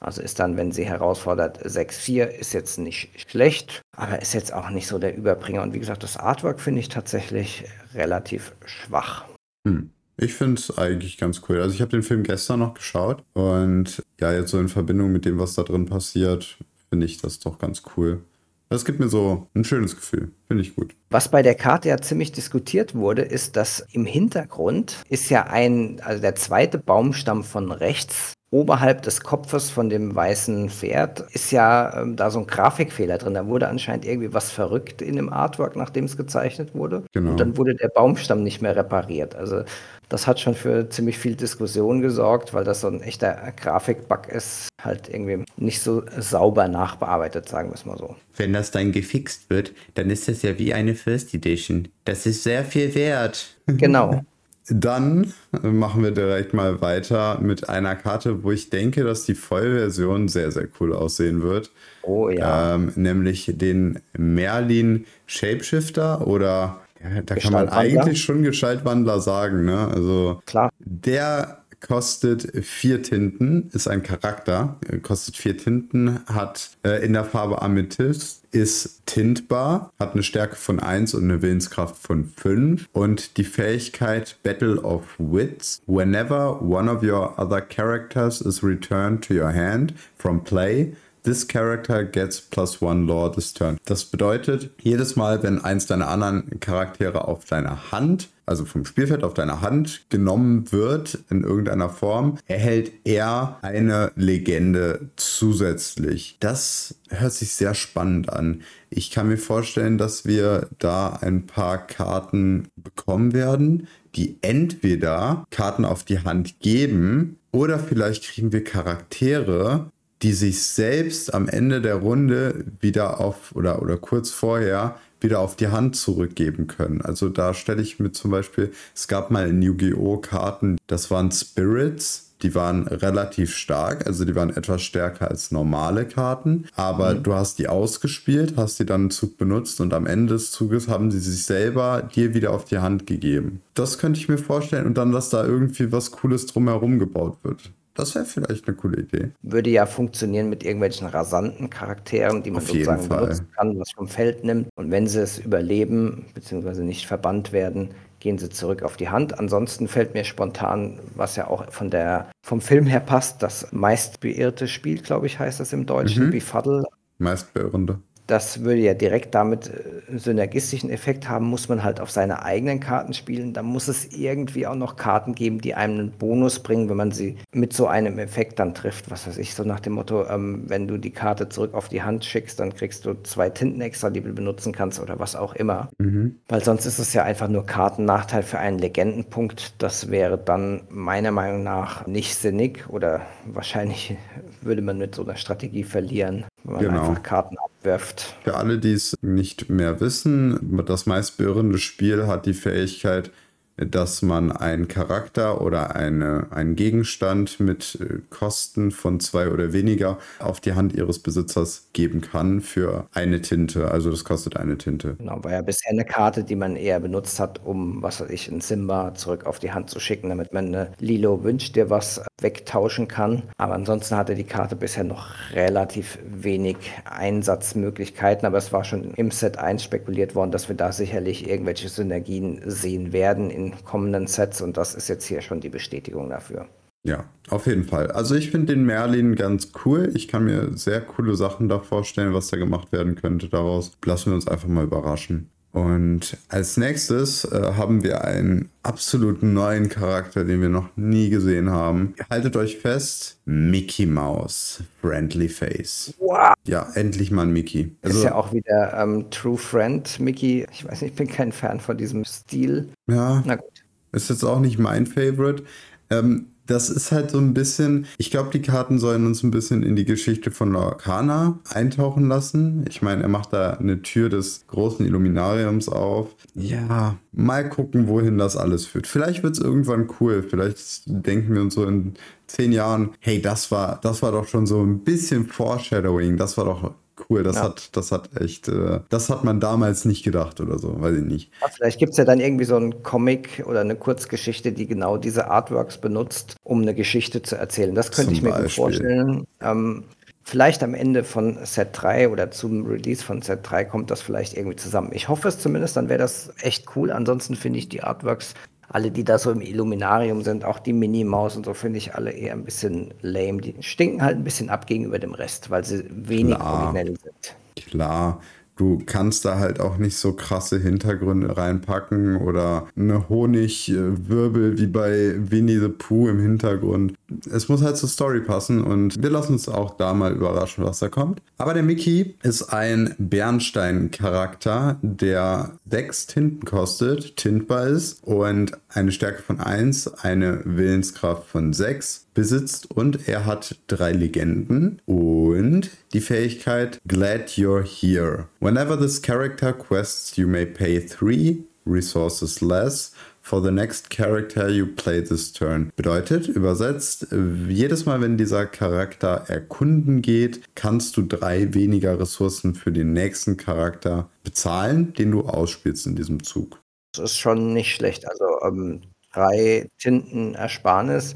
Also ist dann, wenn sie herausfordert, 6-4, ist jetzt nicht schlecht, aber ist jetzt auch nicht so der Überbringer. Und wie gesagt, das Artwork finde ich tatsächlich relativ schwach. Hm. Ich finde es eigentlich ganz cool. Also ich habe den Film gestern noch geschaut und ja, jetzt so in Verbindung mit dem, was da drin passiert, finde ich das doch ganz cool. Das gibt mir so ein schönes Gefühl. Finde ich gut. Was bei der Karte ja ziemlich diskutiert wurde, ist, dass im Hintergrund ist ja ein, also der zweite Baumstamm von rechts oberhalb des Kopfes von dem weißen Pferd ist ja ähm, da so ein Grafikfehler drin. Da wurde anscheinend irgendwie was verrückt in dem Artwork, nachdem es gezeichnet wurde. Genau. Und dann wurde der Baumstamm nicht mehr repariert. Also das hat schon für ziemlich viel Diskussion gesorgt, weil das so ein echter Grafikbug ist, halt irgendwie nicht so sauber nachbearbeitet, sagen wir es mal so. Wenn das dann gefixt wird, dann ist das ja wie eine First Edition. Das ist sehr viel wert. Genau. Dann machen wir direkt mal weiter mit einer Karte, wo ich denke, dass die Vollversion sehr, sehr cool aussehen wird. Oh ja. Ähm, nämlich den Merlin Shapeshifter oder ja, da kann man eigentlich schon Gestaltwandler sagen, ne? Also Klar. der kostet vier Tinten, ist ein Charakter, kostet vier Tinten, hat äh, in der Farbe Amethyst, ist tintbar, hat eine Stärke von 1 und eine Willenskraft von 5 und die Fähigkeit Battle of Wits. Whenever one of your other characters is returned to your hand from play, This character gets plus one law this turn. Das bedeutet, jedes Mal, wenn eins deiner anderen Charaktere auf deiner Hand, also vom Spielfeld auf deiner Hand genommen wird in irgendeiner Form, erhält er eine Legende zusätzlich. Das hört sich sehr spannend an. Ich kann mir vorstellen, dass wir da ein paar Karten bekommen werden, die entweder Karten auf die Hand geben oder vielleicht kriegen wir Charaktere, die sich selbst am Ende der Runde wieder auf oder, oder kurz vorher wieder auf die Hand zurückgeben können. Also da stelle ich mir zum Beispiel, es gab mal in Yu-Gi-Oh! Karten, das waren Spirits, die waren relativ stark, also die waren etwas stärker als normale Karten, aber mhm. du hast die ausgespielt, hast die dann im Zug benutzt und am Ende des Zuges haben sie sich selber dir wieder auf die Hand gegeben. Das könnte ich mir vorstellen und dann, dass da irgendwie was Cooles drumherum gebaut wird. Das wäre vielleicht eine coole Idee. Würde ja funktionieren mit irgendwelchen rasanten Charakteren, die man Auf sozusagen benutzen kann, was vom Feld nimmt. Und wenn sie es überleben, beziehungsweise nicht verbannt werden, gehen sie zurück auf die Hand. Ansonsten fällt mir spontan, was ja auch von der, vom Film her passt, das meist beirrte Spiel, glaube ich, heißt das im Deutschen, Mhm. Befuddle. Meist beirrende. Das würde ja direkt damit äh, einen synergistischen Effekt haben, muss man halt auf seine eigenen Karten spielen. Da muss es irgendwie auch noch Karten geben, die einem einen Bonus bringen, wenn man sie mit so einem Effekt dann trifft. Was weiß ich, so nach dem Motto, ähm, wenn du die Karte zurück auf die Hand schickst, dann kriegst du zwei Tinten extra, die du benutzen kannst oder was auch immer. Mhm. Weil sonst ist es ja einfach nur Kartennachteil für einen Legendenpunkt. Das wäre dann meiner Meinung nach nicht sinnig oder wahrscheinlich würde man mit so einer Strategie verlieren, wenn man Genau. einfach Karten abwirft. Für alle, die es nicht mehr wissen, das meist beirrende Spiel hat die Fähigkeit, dass man einen Charakter oder eine, einen Gegenstand mit äh, Kosten von zwei oder weniger auf die Hand ihres Besitzers geben kann für eine Tinte. Also das kostet eine Tinte. Genau, war ja bisher eine Karte, die man eher benutzt hat, um, was weiß ich, einen Simba zurück auf die Hand zu schicken, damit man eine Lilo wünscht dir was äh, wegtauschen kann. Aber ansonsten hatte die Karte bisher noch relativ wenig Einsatzmöglichkeiten. Aber es war schon im Set 1 spekuliert worden, dass wir da sicherlich irgendwelche Synergien sehen werden in kommenden Sets. Und das ist jetzt hier schon die Bestätigung dafür. Ja, auf jeden Fall. Also ich finde den Merlin ganz cool. Ich kann mir sehr coole Sachen da vorstellen, was da gemacht werden könnte daraus. Lassen wir uns einfach mal überraschen. Und als nächstes äh, haben wir einen absolut neuen Charakter, den wir noch nie gesehen haben. Haltet euch fest, Mickey Mouse, Friendly Face. Wow. Ja, endlich mal ein Mickey. Also, ist ja auch wieder ähm, True Friend, Mickey. Ich weiß nicht, ich bin kein Fan von diesem Stil. Ja. Na gut. Ist jetzt auch nicht mein Favorite. Ähm, das ist halt so ein bisschen, ich glaube, die Karten sollen uns ein bisschen in die Geschichte von Lorcana eintauchen lassen. Ich meine, er macht da eine Tür des großen Illuminariums auf. Ja, mal gucken, wohin das alles führt. Vielleicht wird es irgendwann cool. Vielleicht denken wir uns so in zehn Jahren, hey, das war, das war doch schon so ein bisschen Foreshadowing. Das war doch cool. Das ja. hat, das hat echt, äh, das hat man damals nicht gedacht oder so, weiß ich nicht. Ja, vielleicht gibt es ja dann irgendwie so einen Comic oder eine Kurzgeschichte, die genau diese Artworks benutzt, um eine Geschichte zu erzählen. Das könnte Zum ich mir Beispiel. gut vorstellen. Ähm, vielleicht am Ende von Set 3 oder zum Release von Set 3 kommt das vielleicht irgendwie zusammen. Ich hoffe es zumindest, dann wäre das echt cool. Ansonsten finde ich die Artworks alle, die da so im Illuminarium sind, auch die Minimaus und so, finde ich alle eher ein bisschen lame. Die stinken halt ein bisschen ab gegenüber dem Rest, weil sie wenig Klar. originell sind. Klar, Du kannst da halt auch nicht so krasse Hintergründe reinpacken oder eine Honigwirbel wie bei Winnie the Pooh im Hintergrund. Es muss halt zur Story passen und wir lassen uns auch da mal überraschen, was da kommt. Aber der Mickey ist ein Bernstein-Charakter, der sechs Tinten kostet, tintbar ist und eine Stärke von 1, eine Willenskraft von 6 besitzt und er hat drei Legenden und die Fähigkeit Glad You're Here. Whenever this character quests, you may pay 3 resources less for the next character you play this turn. Bedeutet, übersetzt, jedes Mal, wenn dieser Charakter erkunden geht, kannst du drei weniger Ressourcen für den nächsten Charakter bezahlen, den du ausspielst in diesem Zug. Das ist schon nicht schlecht. Also ähm, drei Tinten Ersparnis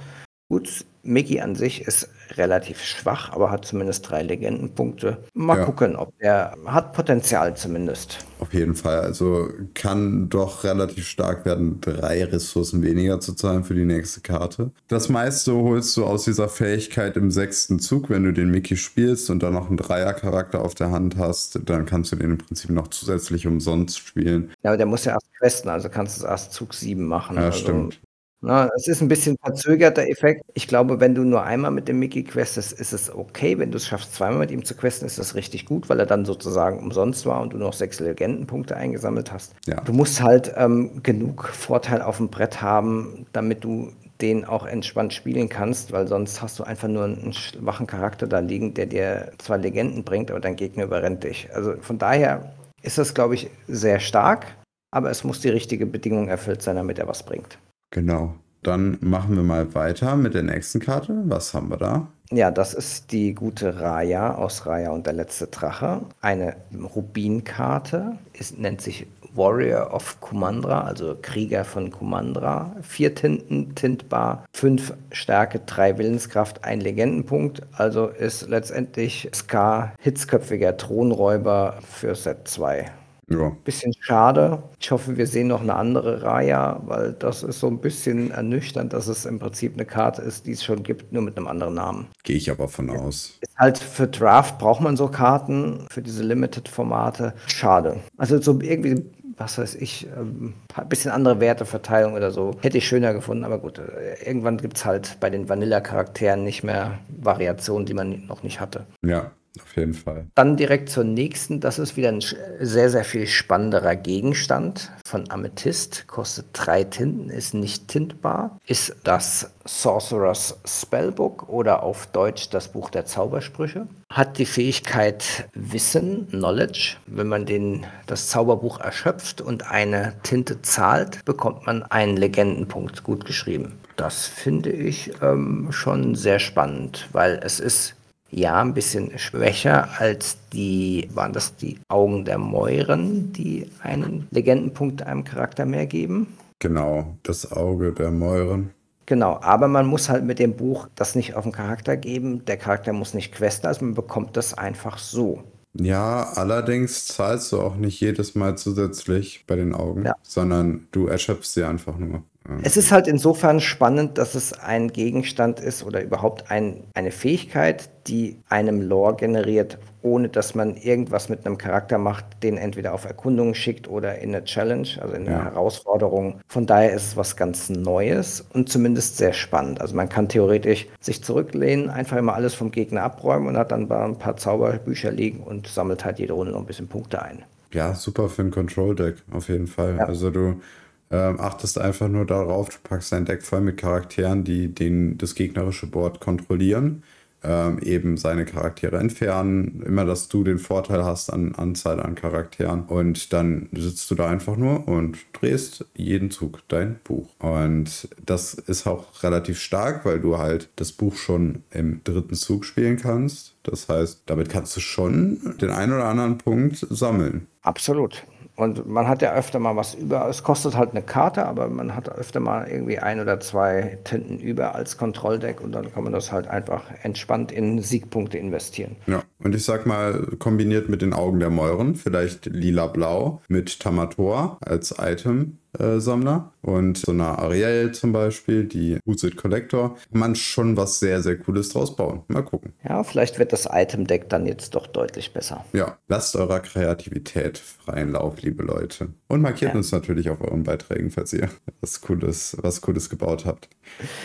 Gut, Mickey an sich ist relativ schwach, aber hat zumindest drei Legendenpunkte. Mal ja. gucken, ob er hat Potenzial zumindest. Auf jeden Fall. Also kann doch relativ stark werden, drei Ressourcen weniger zu zahlen für die nächste Karte. Das meiste holst du aus dieser Fähigkeit im sechsten Zug, wenn du den Mickey spielst und dann noch einen Dreiercharakter auf der Hand hast, dann kannst du den im Prinzip noch zusätzlich umsonst spielen. Ja, aber der muss ja erst questen, also kannst du es erst Zug 7 machen. Ja, also stimmt. Na, es ist ein bisschen verzögerter Effekt. Ich glaube, wenn du nur einmal mit dem Mickey questest, ist es okay. Wenn du es schaffst, zweimal mit ihm zu questen, ist das richtig gut, weil er dann sozusagen umsonst war und du noch sechs Legendenpunkte eingesammelt hast. Ja. Du musst halt ähm, genug Vorteil auf dem Brett haben, damit du den auch entspannt spielen kannst, weil sonst hast du einfach nur einen schwachen Charakter da liegen, der dir zwei Legenden bringt, aber dein Gegner überrennt dich. Also von daher ist das, glaube ich, sehr stark, aber es muss die richtige Bedingung erfüllt sein, damit er was bringt. Genau. Dann machen wir mal weiter mit der nächsten Karte. Was haben wir da? Ja, das ist die gute Raya aus Raya und der letzte Drache. Eine Rubinkarte. Es nennt sich Warrior of Kumandra, also Krieger von Kumandra. Vier Tinten, tintbar, fünf Stärke, drei Willenskraft, ein Legendenpunkt. Also ist letztendlich Scar hitzköpfiger Thronräuber für Set 2. Ja. Bisschen schade. Ich hoffe, wir sehen noch eine andere Raya, weil das ist so ein bisschen ernüchternd, dass es im Prinzip eine Karte ist, die es schon gibt, nur mit einem anderen Namen. Gehe ich aber von aus. Ist halt für Draft braucht man so Karten, für diese Limited-Formate. Schade. Also so irgendwie was weiß ich, ein ähm, bisschen andere Werteverteilung oder so. Hätte ich schöner gefunden, aber gut, äh, irgendwann gibt es halt bei den Vanilla-Charakteren nicht mehr Variationen, die man noch nicht hatte. Ja, auf jeden Fall. Dann direkt zur nächsten. Das ist wieder ein sehr, sehr viel spannenderer Gegenstand von Amethyst. Kostet drei Tinten, ist nicht tintbar. Ist das Sorcerer's Spellbook oder auf Deutsch das Buch der Zaubersprüche. Hat die Fähigkeit Wissen, Knowledge. Wenn man den, das Zauberbuch erschöpft und eine Tinte zahlt, bekommt man einen Legendenpunkt gut geschrieben. Das finde ich ähm, schon sehr spannend, weil es ist ja ein bisschen schwächer als die, waren das die Augen der Mäuren, die einen Legendenpunkt einem Charakter mehr geben? Genau, das Auge der Mäuren. Genau, aber man muss halt mit dem Buch das nicht auf den Charakter geben. Der Charakter muss nicht questen, also man bekommt das einfach so. Ja, allerdings zahlst du auch nicht jedes Mal zusätzlich bei den Augen, ja. sondern du erschöpfst sie einfach nur. Es ist halt insofern spannend, dass es ein Gegenstand ist oder überhaupt ein, eine Fähigkeit, die einem Lore generiert, ohne dass man irgendwas mit einem Charakter macht, den entweder auf Erkundungen schickt oder in eine Challenge, also in eine Ja. Herausforderung. Von daher ist es was ganz Neues und zumindest sehr spannend. Also man kann theoretisch sich zurücklehnen, einfach immer alles vom Gegner abräumen und hat dann ein paar Zauberbücher liegen und sammelt halt jede Runde noch ein bisschen Punkte ein. Ja, super für ein Control-Deck, auf jeden Fall. Ja. Also du ähm, achtest einfach nur darauf, du packst dein Deck voll mit Charakteren, die den, das gegnerische Board kontrollieren, ähm, eben seine Charaktere entfernen, immer, dass du den Vorteil hast an Anzahl an Charakteren und dann sitzt du da einfach nur und drehst jeden Zug dein Buch. Und das ist auch relativ stark, weil du halt das Buch schon im dritten Zug spielen kannst. Das heißt, damit kannst du schon den einen oder anderen Punkt sammeln. Absolut. Und man hat ja öfter mal was über. Es kostet halt eine Karte, aber man hat öfter mal irgendwie ein oder zwei Tinten über als Kontrolldeck und dann kann man das halt einfach entspannt in Siegpunkte investieren. Ja, und ich sag mal, kombiniert mit den Augen der Mäuren, vielleicht lila-blau mit Tamator als Item-Sammler und so einer Ariel zum Beispiel, die Usit Collector, kann man schon was sehr, sehr Cooles draus bauen. Mal gucken. Ja, vielleicht wird das Item-Deck dann jetzt doch deutlich besser. Ja, lasst eurer Kreativität freien Lauf, liebe Leute. Und markiert Ja. uns natürlich auf euren Beiträgen, falls ihr was Cooles, was Cooles gebaut habt.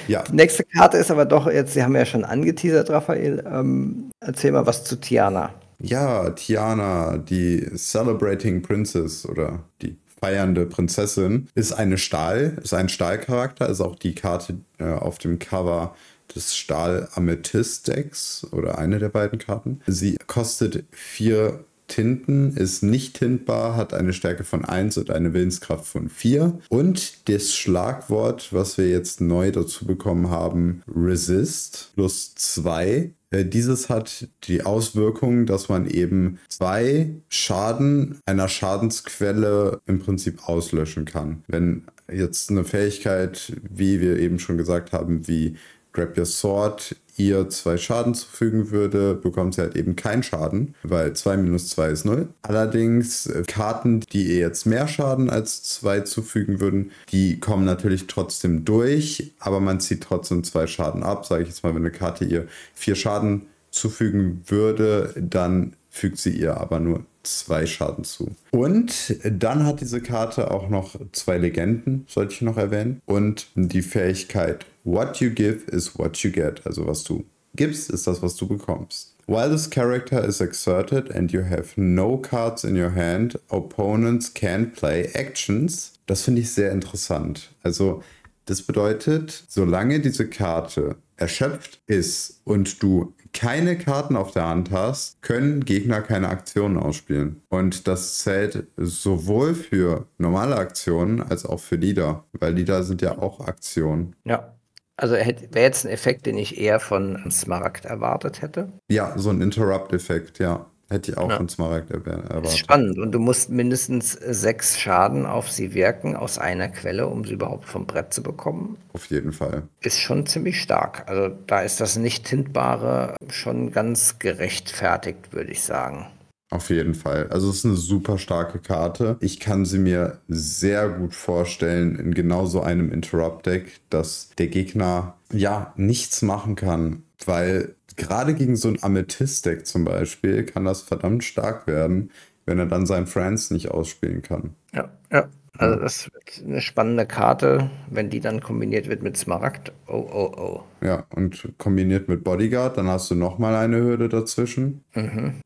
Ja, Die nächste Karte ist aber doch jetzt, Sie haben ja schon angeteasert, Raphael. Ähm, erzähl mal was zu Tiana. Ja, Tiana, die Celebrating Princess oder die feiernde Prinzessin, ist eine Stahl, ist ein Stahlcharakter, ist auch die Karte äh, auf dem Cover des Stahl-Amethyst-Decks oder eine der beiden Karten. Sie kostet vier Tinten, ist nicht tintbar, hat eine Stärke von 1 und eine Willenskraft von 4. Und das Schlagwort, was wir jetzt neu dazu bekommen haben, Resist plus 2. Äh, Dieses hat die Auswirkung, dass man eben zwei Schaden einer Schadensquelle im Prinzip auslöschen kann. Wenn jetzt eine Fähigkeit, wie wir eben schon gesagt haben, wie Grab Your Sword ihr zwei Schaden zufügen würde, bekommt sie halt eben keinen Schaden, weil 2 minus 2 ist 0. Allerdings äh, Karten, die ihr jetzt mehr Schaden als 2 zufügen würden, die kommen natürlich trotzdem durch, aber man zieht trotzdem zwei Schaden ab. Sage ich jetzt mal, wenn eine Karte ihr vier Schaden zufügen würde, dann fügt sie ihr aber nur zwei Schaden zu. Und dann hat diese Karte auch noch zwei Legenden, sollte ich noch erwähnen. Und die Fähigkeit What you give is what you get. Also was du gibst, ist das, was du bekommst. While this character is exerted and you have no cards in your hand, opponents can play actions. Das finde ich sehr interessant. Also das bedeutet, solange diese Karte erschöpft ist und du keine Karten auf der Hand hast, können Gegner keine Aktionen ausspielen. Und das zählt sowohl für normale Aktionen als auch für Lieder, weil Lieder sind ja auch Aktionen. Ja. Also wäre jetzt ein Effekt, den ich eher von Smaragd erwartet hätte. Ja, so ein Interrupt-Effekt, ja. Hätte ich auch Ja. von Smaragd erwäh- Das ist erwartet. spannend. Und du musst mindestens sechs Schaden auf sie wirken aus einer Quelle, um sie überhaupt vom Brett zu bekommen. Auf jeden Fall. Ist schon ziemlich stark. Also da ist das nicht tintbare schon ganz gerechtfertigt, würde ich sagen. Auf jeden Fall. Also es ist eine super starke Karte. Ich kann sie mir sehr gut vorstellen in genau so einem Interrupt-Deck, dass der Gegner ja nichts machen kann, weil gerade gegen so ein Amethyst-Deck zum Beispiel kann das verdammt stark werden, wenn er dann seinen Friends nicht ausspielen kann. Ja, ja. Also das wird eine spannende Karte, wenn die dann kombiniert wird mit Smaragd. Oh, oh, oh. Ja, und kombiniert mit Bodyguard, dann hast du nochmal eine Hürde dazwischen.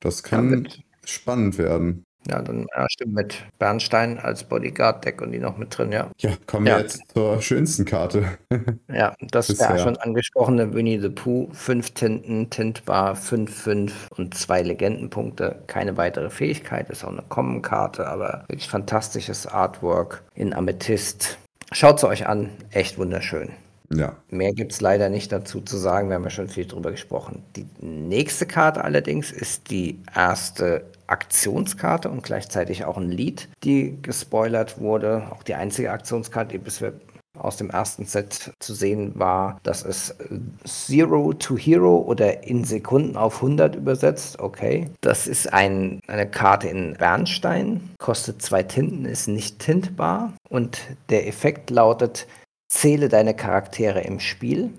Das kann Ja, spannend werden. Ja, dann ja, stimmt mit Bernstein als Bodyguard-Deck und die noch mit drin, ja. Ja, kommen wir Ja. jetzt zur schönsten Karte. Ja, das Bisher. ja schon angesprochene Winnie the Pooh, fünf Tinten, Tintbar, 5, 5 und zwei Legendenpunkte. Keine weitere Fähigkeit, ist auch eine Common-Karte, aber wirklich fantastisches Artwork in Amethyst. Schaut es euch an, echt wunderschön. ja, Mehr gibt es leider nicht dazu zu sagen, wir haben ja schon viel drüber gesprochen. Die nächste Karte allerdings ist die erste Aktionskarte und gleichzeitig auch ein Lied, die gespoilert wurde. Auch die einzige Aktionskarte, die bisher aus dem ersten Set zu sehen war, dass es äh, Zero to Hero oder in Sekunden auf 100 übersetzt. Okay. Das ist ein, eine Karte in Bernstein, kostet zwei Tinten, ist nicht tintbar und der Effekt lautet, zähle deine Charaktere im Spiel.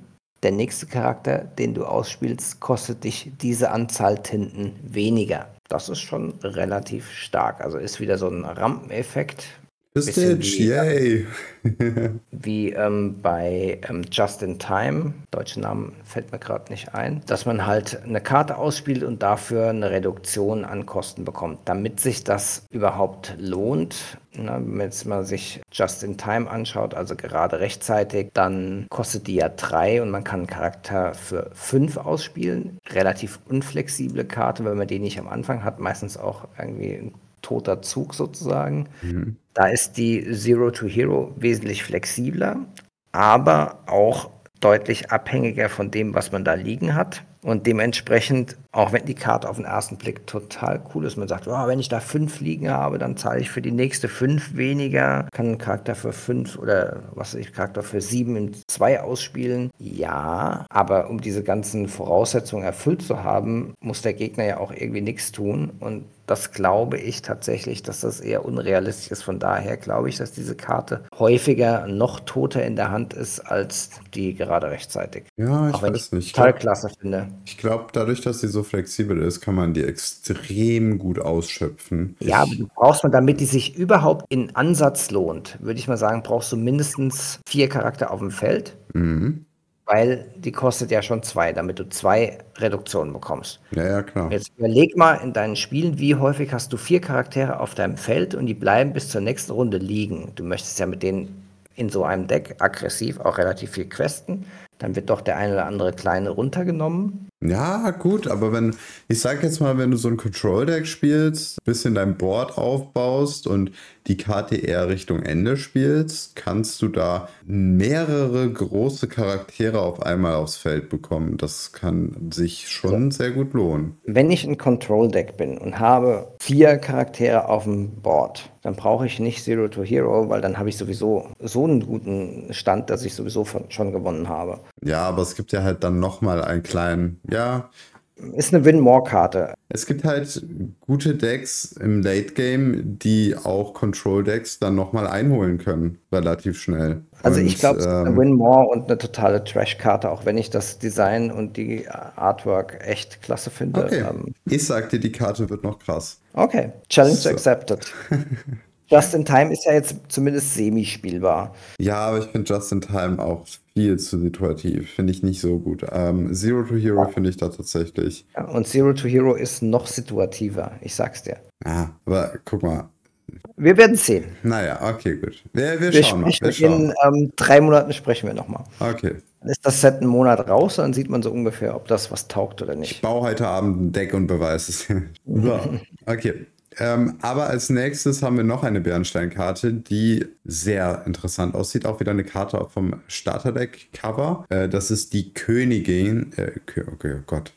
Der nächste Charakter, den du ausspielst, kostet dich diese Anzahl Tinten weniger. Das ist schon relativ stark. Also ist wieder so ein Rampeneffekt. Stitch, wie- yay. wie ähm, bei ähm, Just in Time, deutschen Namen fällt mir gerade nicht ein, dass man halt eine Karte ausspielt und dafür eine Reduktion an Kosten bekommt, damit sich das überhaupt lohnt. Na, wenn man sich Just in Time anschaut, also gerade rechtzeitig, dann kostet die ja drei und man kann einen Charakter für fünf ausspielen. Relativ unflexible Karte, wenn man die nicht am Anfang hat, meistens auch irgendwie ein toter Zug sozusagen. Da ist die Zero to Hero wesentlich flexibler, aber auch deutlich abhängiger von dem, was man da liegen hat. Und dementsprechend, auch wenn die Karte auf den ersten Blick total cool ist, man sagt, oh, wenn ich da fünf liegen habe, dann zahle ich für die nächste fünf weniger, kann einen Charakter für fünf oder was weiß ich, Charakter für sieben in zwei ausspielen. Ja, aber um diese ganzen Voraussetzungen erfüllt zu haben, muss der Gegner ja auch irgendwie nichts tun. Und das glaube ich tatsächlich, dass das eher unrealistisch ist. Von daher glaube ich, dass diese Karte häufiger noch toter in der Hand ist als die gerade rechtzeitig. Ja, ich Auch wenn weiß ich nicht. Ich total glaube, klasse finde. glaub, dadurch, dass sie so flexibel ist, kann man die extrem gut ausschöpfen. Ja, aber du brauchst man, damit die sich überhaupt in Ansatz lohnt, würde ich mal sagen, brauchst du mindestens vier Charakter auf dem Feld, mhm. weil die kostet ja schon zwei, damit du zwei Reduktionen bekommst. Ja, ja, klar. Jetzt überleg mal in deinen Spielen, wie häufig hast du vier Charaktere auf deinem Feld und die bleiben bis zur nächsten Runde liegen. Du möchtest ja mit denen in so einem Deck aggressiv auch relativ viel questen. Dann wird doch der eine oder andere kleine runtergenommen. Ja, gut, aber wenn, ich sag jetzt mal, wenn du so ein Control-Deck spielst, bisschen dein Board aufbaust und die Karte eher Richtung Ende spielst, kannst du da mehrere große Charaktere auf einmal aufs Feld bekommen. Das kann sich schon sehr gut lohnen. Wenn ich ein Control-Deck bin und habe vier Charaktere auf dem Board, dann brauche ich nicht Zero to Hero, weil dann habe ich sowieso so einen guten Stand, dass ich sowieso von, schon gewonnen habe. Ja, aber es gibt ja halt dann nochmal einen kleinen, ja, Ist eine Win-More-Karte. es gibt halt gute Decks im Late Game, die auch Control-Decks dann nochmal einholen können, relativ schnell. Also Und, ich glaube, es ist eine ähm, Win-More und eine totale Trash-Karte, auch wenn ich das Design und die Artwork echt klasse finde. Okay, Ähm, ich sag dir, die Karte wird noch krass. okay, Challenge So. accepted. Just in Time ist ja jetzt zumindest semi-spielbar. Ja, aber ich finde Just in Time auch viel zu situativ. Finde ich nicht so gut. Ähm, Zero to Hero finde ich da tatsächlich. Ja, und Zero to Hero ist noch situativer, ich sag's dir. Ja, aber guck mal. Wir werden sehen. Naja, okay, gut. Wir, wir Wir schauen mal. Wir schauen. in ähm, drei Monaten sprechen wir nochmal. Okay. Dann ist das Set einen Monat raus, dann sieht man so ungefähr, ob das was taugt oder Ich nicht. baue heute Abend ein Deck und beweise es. so, okay. Ähm, aber als nächstes haben wir noch eine Bernsteinkarte, die sehr interessant aussieht. Auch wieder eine Karte vom Starterdeck-Cover. Äh, das ist die Königin. Äh, okay, oh Gott.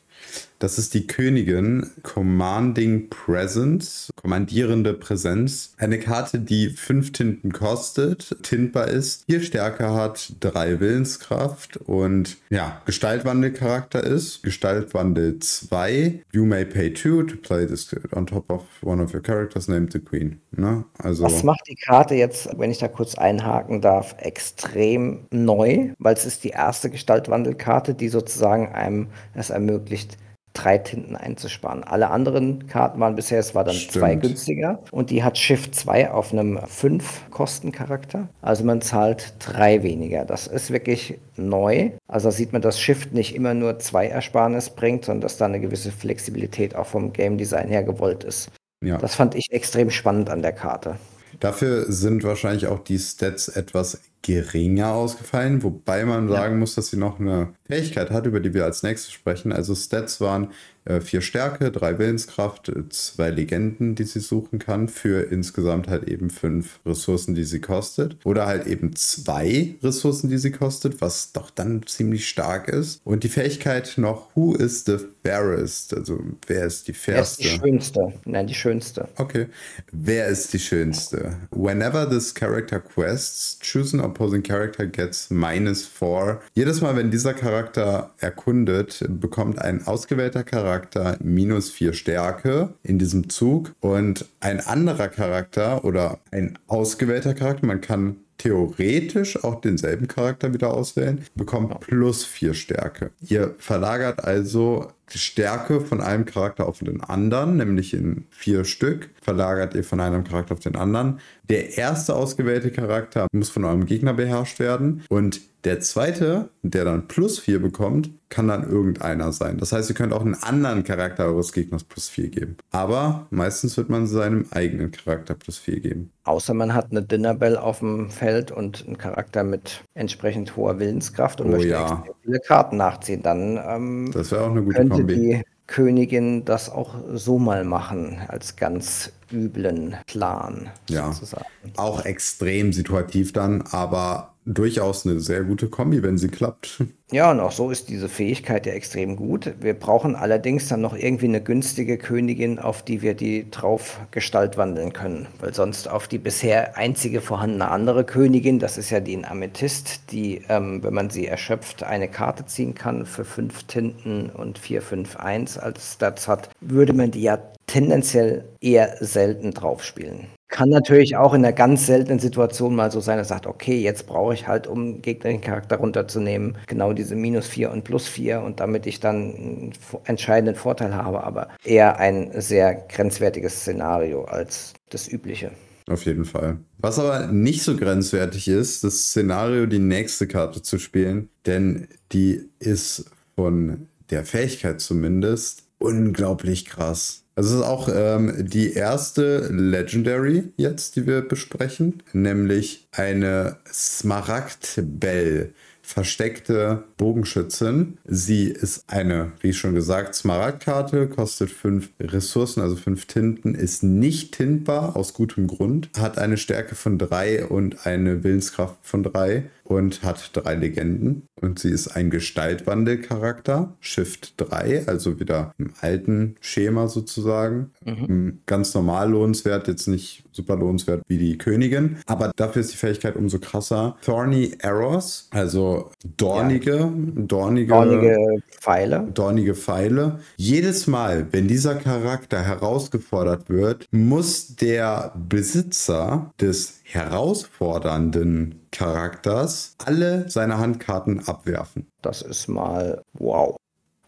Das ist die Königin Commanding Presence, kommandierende Präsenz. Eine Karte, die fünf Tinten kostet, tintbar ist, vier Stärke hat, drei Willenskraft und ja, Gestaltwandelcharakter ist. Gestaltwandel 2. You may pay two to play this on top of one of your characters named the Queen. Ne? Also, Was macht die Karte jetzt, wenn ich da kurz einhaken darf, extrem neu? Weil es ist die erste Gestaltwandelkarte, die sozusagen einem es ermöglicht, drei Tinten einzusparen. Alle anderen Karten waren bisher, es war dann Stimmt. zwei günstiger und die hat Shift 2 auf einem 5 Kostencharakter. Also man zahlt drei weniger. Das ist wirklich neu. Also sieht man, dass Shift nicht immer nur zwei Ersparnis bringt, sondern dass da eine gewisse Flexibilität auch vom Game Design her gewollt ist. ja. Das fand ich extrem spannend an der Karte. Dafür sind wahrscheinlich auch die Stats etwas geringer ausgefallen, wobei man sagen muss, dass sie noch eine Fähigkeit hat, über die wir als nächstes sprechen. Also Stats waren äh, vier Stärke, drei Willenskraft, äh, zwei Legenden, die sie suchen kann, für insgesamt halt eben fünf Ressourcen, die sie kostet. Oder halt eben zwei Ressourcen, die sie kostet, was doch dann ziemlich stark ist. Und die Fähigkeit noch, who is the fairest? Also wer ist die Wer ist fairste? die schönste? Nein, die schönste. Okay. Wer ist die schönste? Whenever this character quests, choose an opposing character gets minus four. Jedes Mal, wenn dieser Charakter erkundet, bekommt ein ausgewählter Charakter minus vier Stärke in diesem Zug und ein anderer Charakter oder ein ausgewählter Charakter, man kann theoretisch auch denselben Charakter wieder auswählen, bekommt plus vier Stärke. Ihr verlagert also Stärke von einem Charakter auf den anderen, nämlich in vier Stück, verlagert ihr von einem Charakter auf den anderen. Der erste ausgewählte Charakter muss von eurem Gegner beherrscht werden und der zweite, der dann plus vier bekommt, kann dann irgendeiner sein. Das heißt, ihr könnt auch einen anderen Charakter eures Gegners plus vier geben. Aber meistens wird man seinem eigenen Charakter plus vier geben. Außer man hat eine Dinnerbell auf dem Feld und einen Charakter mit entsprechend hoher Willenskraft und Oh möchte ja. viele Karten nachziehen. Dann ähm, Das wäre auch eine gute könnte Kombi. die Königin das auch so mal machen, als ganz üblen Plan Ja. sozusagen. Auch extrem situativ dann, aber durchaus eine sehr gute Kombi, wenn sie klappt. Ja, und auch so ist diese Fähigkeit ja extrem gut. Wir brauchen allerdings dann noch irgendwie eine günstige Königin, auf die wir die drauf Gestalt wandeln können. Weil sonst auf die bisher einzige vorhandene andere Königin, das ist ja die in Amethyst, die, ähm, wenn man sie erschöpft, eine Karte ziehen kann für fünf Tinten und vier, fünf, eins als Stats hat, würde man die ja tendenziell eher selten drauf spielen. Kann natürlich auch in einer ganz seltenen Situation mal so sein, dass er sagt, okay, jetzt brauche ich halt, um gegnerischen Charakter runterzunehmen, genau diese minus 4 und plus 4 und damit ich dann einen entscheidenden Vorteil habe, aber eher ein sehr grenzwertiges Szenario als das übliche. Auf jeden Fall. Was aber nicht so grenzwertig ist, das Szenario, die nächste Karte zu spielen, denn die ist von der Fähigkeit zumindest unglaublich krass. Also es ist auch ähm, die erste Legendary jetzt, die wir besprechen, nämlich eine Smaragd-Bell. Versteckte Bogenschützin. Sie ist eine, wie schon gesagt, Smaragdkarte, kostet fünf Ressourcen, also fünf Tinten, ist nicht tintbar aus gutem Grund, hat eine Stärke von drei und eine Willenskraft von drei und hat drei Legenden. Und sie ist ein Gestaltwandelcharakter, Shift 3, also wieder im alten Schema sozusagen. Ähm, Ganz normal lohnenswert, jetzt nicht super lohnenswert wie die Königin, aber dafür ist die Fähigkeit umso krasser. Thorny Arrows, also dornige, dornige, Dornige Pfeile. dornige Pfeile. Jedes Mal, wenn dieser Charakter herausgefordert wird, muss der Besitzer des herausfordernden Charakters alle seine Handkarten abwerfen. Das ist mal wow.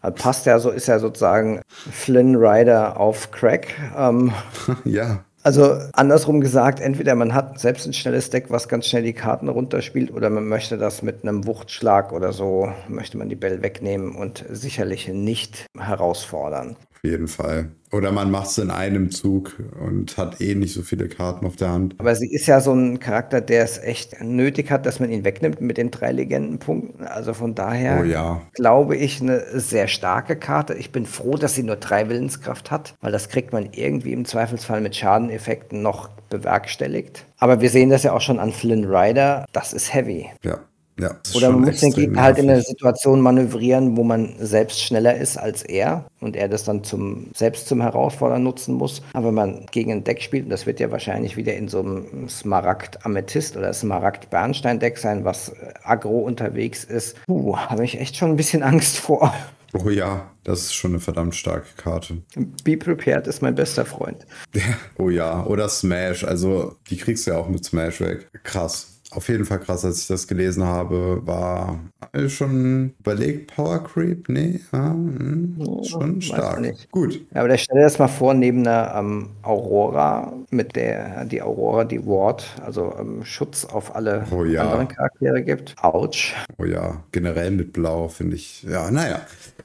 Also Passt ja so, ist ja sozusagen Flynn Rider auf Crack. Ähm, ja, Also andersrum gesagt, entweder man hat selbst ein schnelles Deck, was ganz schnell die Karten runterspielt, oder man möchte das mit einem Wuchtschlag oder so, möchte man die Bell wegnehmen und sicherlich nicht herausfordern. auf jeden Fall. Oder man macht es in einem Zug und hat eh nicht so viele Karten auf der Hand. Aber sie ist ja so ein Charakter, der es echt nötig hat, dass man ihn wegnimmt mit den drei Legendenpunkten. Also von daher Oh ja. glaube ich eine sehr starke Karte. Ich bin froh, dass sie nur drei Willenskraft hat, weil das kriegt man irgendwie im Zweifelsfall mit Schadeneffekten noch bewerkstelligt. Aber wir sehen das ja auch schon an Flynn Rider. Das ist heavy. Ja. Ja, Oder man muss den Gegner halt in eine nervig. Situation manövrieren, wo man selbst schneller ist als er und er das dann zum, selbst zum Herausfordern nutzen muss. Aber wenn man gegen ein Deck spielt, und das wird ja wahrscheinlich wieder in so einem Smaragd-Amethyst oder Smaragd-Bernstein-Deck sein, was äh, aggro unterwegs ist, uh, habe ich echt schon ein bisschen Angst vor. Oh ja, das ist schon eine verdammt starke Karte. Be prepared ist mein bester Freund. Oh ja, oder Smash. Also, die kriegst du ja auch mit Smash weg. Krass. Auf jeden Fall krass, als ich das gelesen habe, war schon überlegt, Power Creep? Nee, ja, hm, schon weiß stark. Gut. Ja, aber da stell dir das mal vor, neben einer ähm, Aurora, mit der die Aurora die Ward, also ähm, Schutz auf alle Oh ja. anderen Charaktere gibt. Autsch. Oh ja, generell mit Blau finde ich, ja, naja.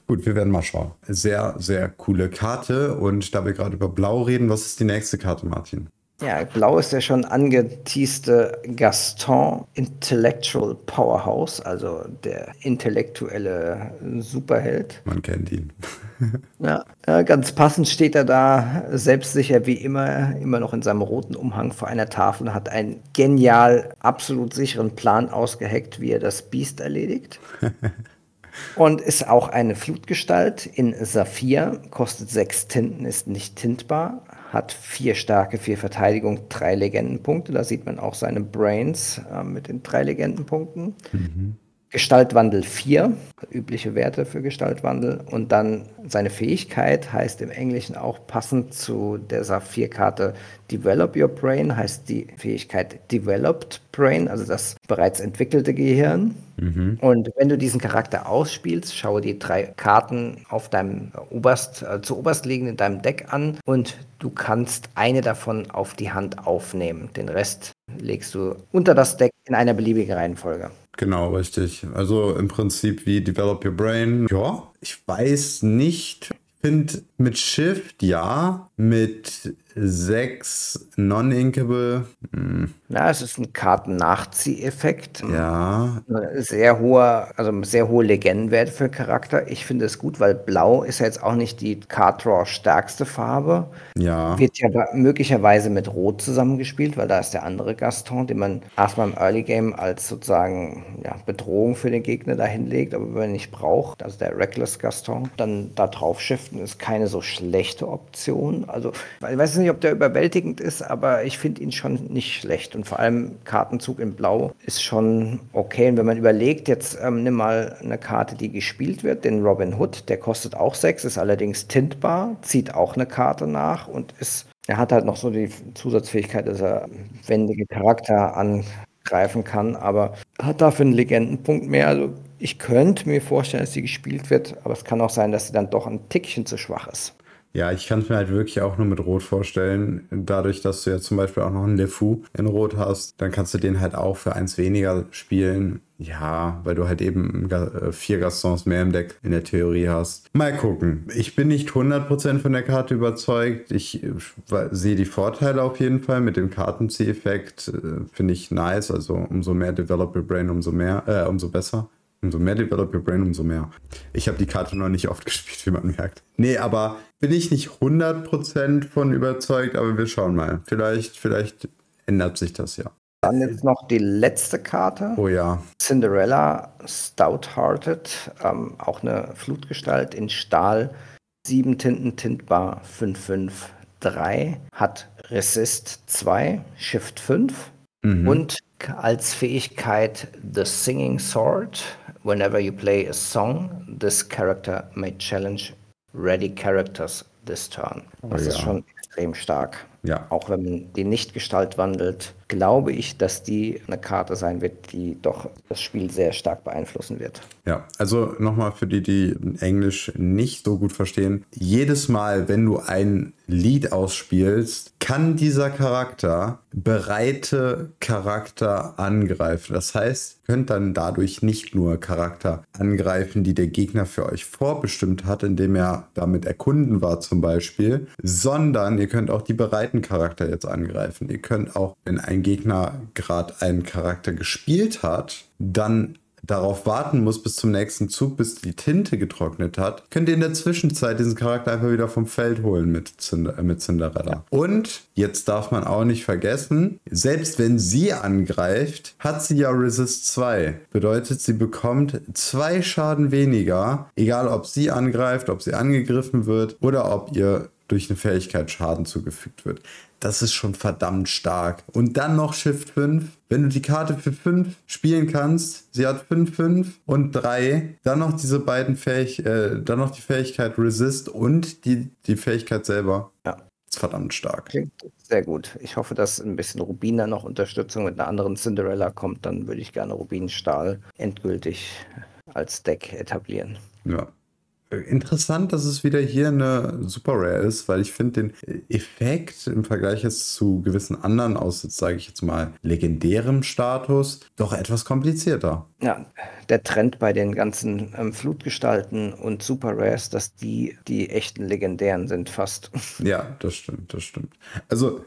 Gut, wir werden mal schauen. Sehr, sehr coole Karte. Und da wir gerade über Blau reden, was ist die nächste Karte, Martin? Ja, Blau ist ja schon angeteaste Gaston Intellectual Powerhouse, also der intellektuelle Superheld. Man kennt ihn. Ja, ja, ganz passend steht er da, selbstsicher wie immer, immer noch in seinem roten Umhang vor einer Tafel, hat einen genial, absolut sicheren Plan ausgeheckt, wie er das Biest erledigt. Und ist auch eine Flutgestalt in Saphir, kostet sechs Tinten, ist nicht tintbar, hat vier starke, vier Verteidigung, drei Legendenpunkte. Da sieht man auch seine Brains äh, mit den drei Legendenpunkten. Gestaltwandel 4, übliche Werte für Gestaltwandel. Und dann seine Fähigkeit heißt im Englischen auch passend zu der Saphir-Karte Develop Your Brain, heißt die Fähigkeit Developed Brain, also das bereits entwickelte Gehirn. Mhm. Und wenn du diesen Charakter ausspielst, schaue die drei Karten auf deinem oberst, äh, zu oberst liegend in deinem Deck an und du kannst eine davon auf die Hand aufnehmen. Den Rest legst du unter das Deck in einer beliebigen Reihenfolge. Genau, richtig. Also im Prinzip wie Develop Your Brain. Ja, ich weiß nicht. Ich finde mit Shift ja, mit sechs Non-Inkable. Hm. Ja, es ist ein Karten-Nachzieheffekt. Ja. Sehr hoher, also sehr hohe Legendenwerte für Charakter. Ich finde es gut, weil Blau ist ja jetzt auch nicht die Card-Draw stärkste Farbe. Ja. Wird ja möglicherweise mit Rot zusammengespielt, weil da ist der andere Gaston, den man erstmal im Early Game als sozusagen ja, Bedrohung für den Gegner dahinlegt, aber wenn man nicht braucht, also der Reckless Gaston, dann da drauf shiften ist keine so schlechte Option. Also, ich weiß nicht, ob der überwältigend ist, aber ich finde ihn schon nicht schlecht. Und vor allem Kartenzug in Blau ist schon okay. Und wenn man überlegt, jetzt ähm, nimm mal eine Karte, die gespielt wird, den Robin Hood, der kostet auch sechs, ist allerdings tintbar, zieht auch eine Karte nach und ist er hat halt noch so die Zusatzfähigkeit, dass er wendige Charakter angreifen kann, aber hat dafür einen Legendenpunkt mehr. Also ich könnte mir vorstellen, dass sie gespielt wird, aber es kann auch sein, dass sie dann doch ein Tickchen zu schwach ist. Ja, ich kann es mir halt wirklich auch nur mit Rot vorstellen. Dadurch, dass du ja zum Beispiel auch noch einen LeFou in Rot hast, dann kannst du den halt auch für eins weniger spielen. Ja, weil du halt eben äh, vier Gastons mehr im Deck in der Theorie hast. Mal gucken. Ich bin nicht 100% von der Karte überzeugt. Ich äh, sehe die Vorteile auf jeden Fall mit dem Kartenzieheffekt. Äh, finde ich nice. Also umso mehr Developer Brain, umso mehr, äh, umso besser. Umso mehr Develop Your Brain, umso mehr. Ich habe die Karte noch nicht oft gespielt, wie man merkt. Nee, aber bin ich nicht 100% von überzeugt, aber wir schauen mal. Vielleicht, vielleicht ändert sich das ja. Dann jetzt noch die letzte Karte. Oh ja. Cinderella Stouthearted. Ähm, auch eine Flutgestalt in Stahl. Sieben Tinten tintbar 553. Hat Resist 2, Shift 5. Mhm. Und als Fähigkeit The Singing Sword. Whenever you play a song, this character may challenge ready characters this turn. Das oh, ja. ist schon extrem stark. Ja. Auch wenn man die nicht Gestalt wandelt, glaube ich, dass die eine Karte sein wird, die doch das Spiel sehr stark beeinflussen wird. Ja, also nochmal für die, die Englisch nicht so gut verstehen. Jedes Mal, wenn du ein Lied ausspielst, kann dieser Charakter bereite Charakter angreifen. Das heißt, könnt dann dadurch nicht nur Charakter angreifen, die der Gegner für euch vorbestimmt hat, indem er damit erkunden war zum Beispiel, sondern ihr könnt auch die bereiten Charakter jetzt angreifen. Ihr könnt auch, wenn ein Gegner gerade einen Charakter gespielt hat, dann darauf warten muss bis zum nächsten Zug, bis die Tinte getrocknet hat, könnt ihr in der Zwischenzeit diesen Charakter einfach wieder vom Feld holen mit, äh, mit Cinderella. Und jetzt darf man auch nicht vergessen, selbst wenn sie angreift, hat sie ja Resist 2. Bedeutet, sie bekommt zwei Schaden weniger, egal ob sie angreift, ob sie angegriffen wird oder ob ihr durch eine Fähigkeit Schaden zugefügt wird. Das ist schon verdammt stark. Und dann noch Shift 5. Wenn du die Karte für 5 spielen kannst, sie hat 5, 5 und 3, dann noch diese beiden Fähig äh, dann noch die Fähigkeit Resist und die, die Fähigkeit selber. Ja. Ist verdammt stark. Klingt sehr gut. Ich hoffe, dass ein bisschen Rubina noch Unterstützung mit einer anderen Cinderella kommt. Dann würde ich gerne Rubinstahl endgültig als Deck etablieren. Ja. Interessant, dass es wieder hier eine Super Rare ist, weil ich finde den Effekt im Vergleich jetzt zu gewissen anderen aus, sage ich jetzt mal, legendärem Status, doch etwas komplizierter. Ja, der Trend bei den ganzen ähm, Flutgestalten und Super Rares, dass die die echten legendären sind fast. Ja, das stimmt, das stimmt. Also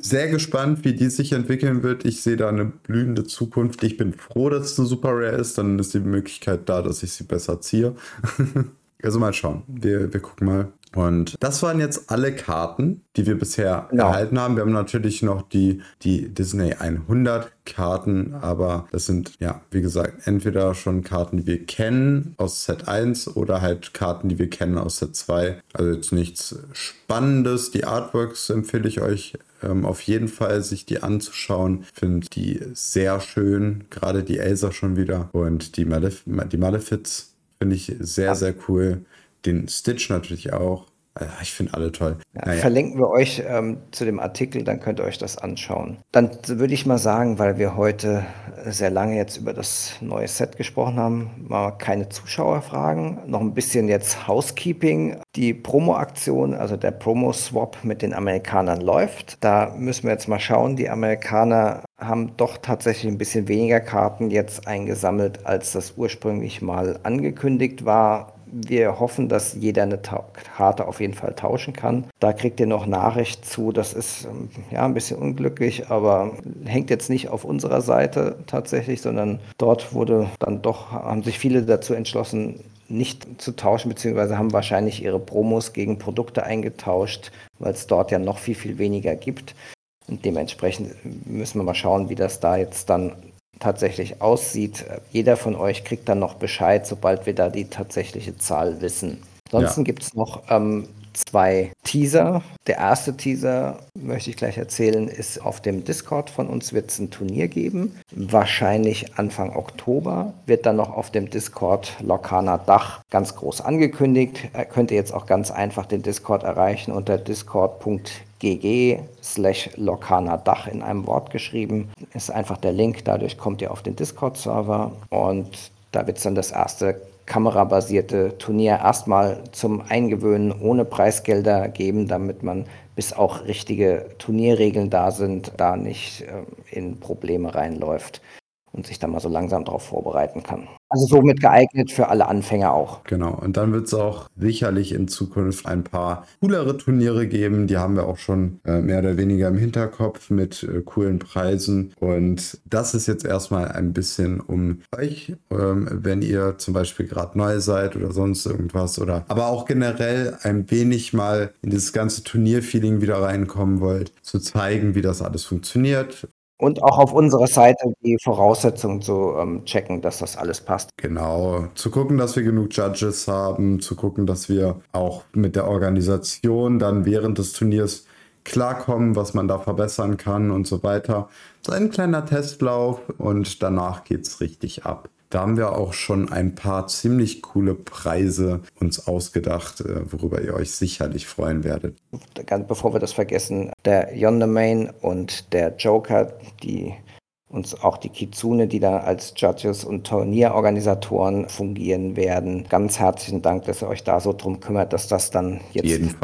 sehr gespannt, wie die sich entwickeln wird. Ich sehe da eine blühende Zukunft. Ich bin froh, dass es eine Super Rare ist. Dann ist die Möglichkeit da, dass ich sie besser ziehe. Also mal schauen. Wir, wir gucken mal. Und das waren jetzt alle Karten, die wir bisher Genau. erhalten haben. Wir haben natürlich noch die, die Disney 100 Karten, aber das sind, ja, wie gesagt, entweder schon Karten, die wir kennen aus Set 1 oder halt Karten, die wir kennen aus Set 2. Also jetzt nichts Spannendes. Die Artworks empfehle ich euch ähm, auf jeden Fall, sich die anzuschauen. Ich finde die sehr schön, gerade die Elsa schon wieder und die, Malef die Malefiz finde ich sehr, sehr cool. Den Stitch natürlich auch. Ah, Ich finde alle toll. Ja, Naja. Verlinken wir euch ähm, zu dem Artikel, dann könnt ihr euch das anschauen. Dann würde ich mal sagen, weil wir heute sehr lange jetzt über das neue Set gesprochen haben, mal keine Zuschauerfragen. Noch ein bisschen jetzt Housekeeping. Die Promo-Aktion, also der Promo-Swap mit den Amerikanern läuft. Da müssen wir jetzt mal schauen. Die Amerikaner haben doch tatsächlich ein bisschen weniger Karten jetzt eingesammelt, als das ursprünglich mal angekündigt war. Wir hoffen, dass jeder eine Ta Karte auf jeden Fall tauschen kann. Da kriegt ihr noch Nachricht zu. Das ist ähm, ja ein bisschen unglücklich, aber hängt jetzt nicht auf unserer Seite tatsächlich, sondern dort wurde dann doch, haben sich viele dazu entschlossen, nicht zu tauschen, beziehungsweise haben wahrscheinlich ihre Promos gegen Produkte eingetauscht, weil es dort ja noch viel, viel weniger gibt. Und dementsprechend müssen wir mal schauen, wie das da jetzt dann tatsächlich aussieht. Jeder von euch kriegt dann noch Bescheid, sobald wir da die tatsächliche Zahl wissen. Ansonsten Ja. gibt es noch ähm, zwei Teaser. Der erste Teaser, möchte ich gleich erzählen, ist auf dem Discord von uns wird es ein Turnier geben. Wahrscheinlich Anfang Oktober wird dann noch auf dem Discord Lokana Dach ganz groß angekündigt. Äh, Könnt ihr jetzt auch ganz einfach den Discord erreichen unter discord.gg slash Dach in einem Wort geschrieben. Ist einfach der Link, dadurch kommt ihr auf den Discord-Server und da wird es dann das erste kamerabasierte Turnier erstmal zum Eingewöhnen ohne Preisgelder geben, damit man, bis auch richtige Turnierregeln da sind, da nicht äh, in Probleme reinläuft und sich da mal so langsam darauf vorbereiten kann. Also somit geeignet für alle Anfänger auch. Genau, und dann wird es auch sicherlich in Zukunft ein paar coolere Turniere geben. Die haben wir auch schon äh, mehr oder weniger im Hinterkopf mit äh, coolen Preisen. Und das ist jetzt erstmal ein bisschen um euch, ähm, wenn ihr zum Beispiel gerade neu seid oder sonst irgendwas oder aber auch generell ein wenig mal in dieses ganze Turnierfeeling wieder reinkommen wollt, zu zeigen, wie das alles funktioniert, Und auch auf unserer Seite die Voraussetzungen zu ähm, checken, dass das alles passt. Genau, zu gucken, dass wir genug Judges haben, zu gucken, dass wir auch mit der Organisation dann während des Turniers klarkommen, was man da verbessern kann und so weiter. So ein kleiner Testlauf und danach geht's richtig ab. Da haben wir auch schon ein paar ziemlich coole Preise uns ausgedacht, äh, worüber ihr euch sicherlich freuen werdet. Ganz bevor wir das vergessen, der Yonder Main und der Joker, die uns auch die Kitsune, die da als Judges und Turnierorganisatoren fungieren werden. Ganz herzlichen Dank, dass ihr euch da so drum kümmert, dass das dann jetzt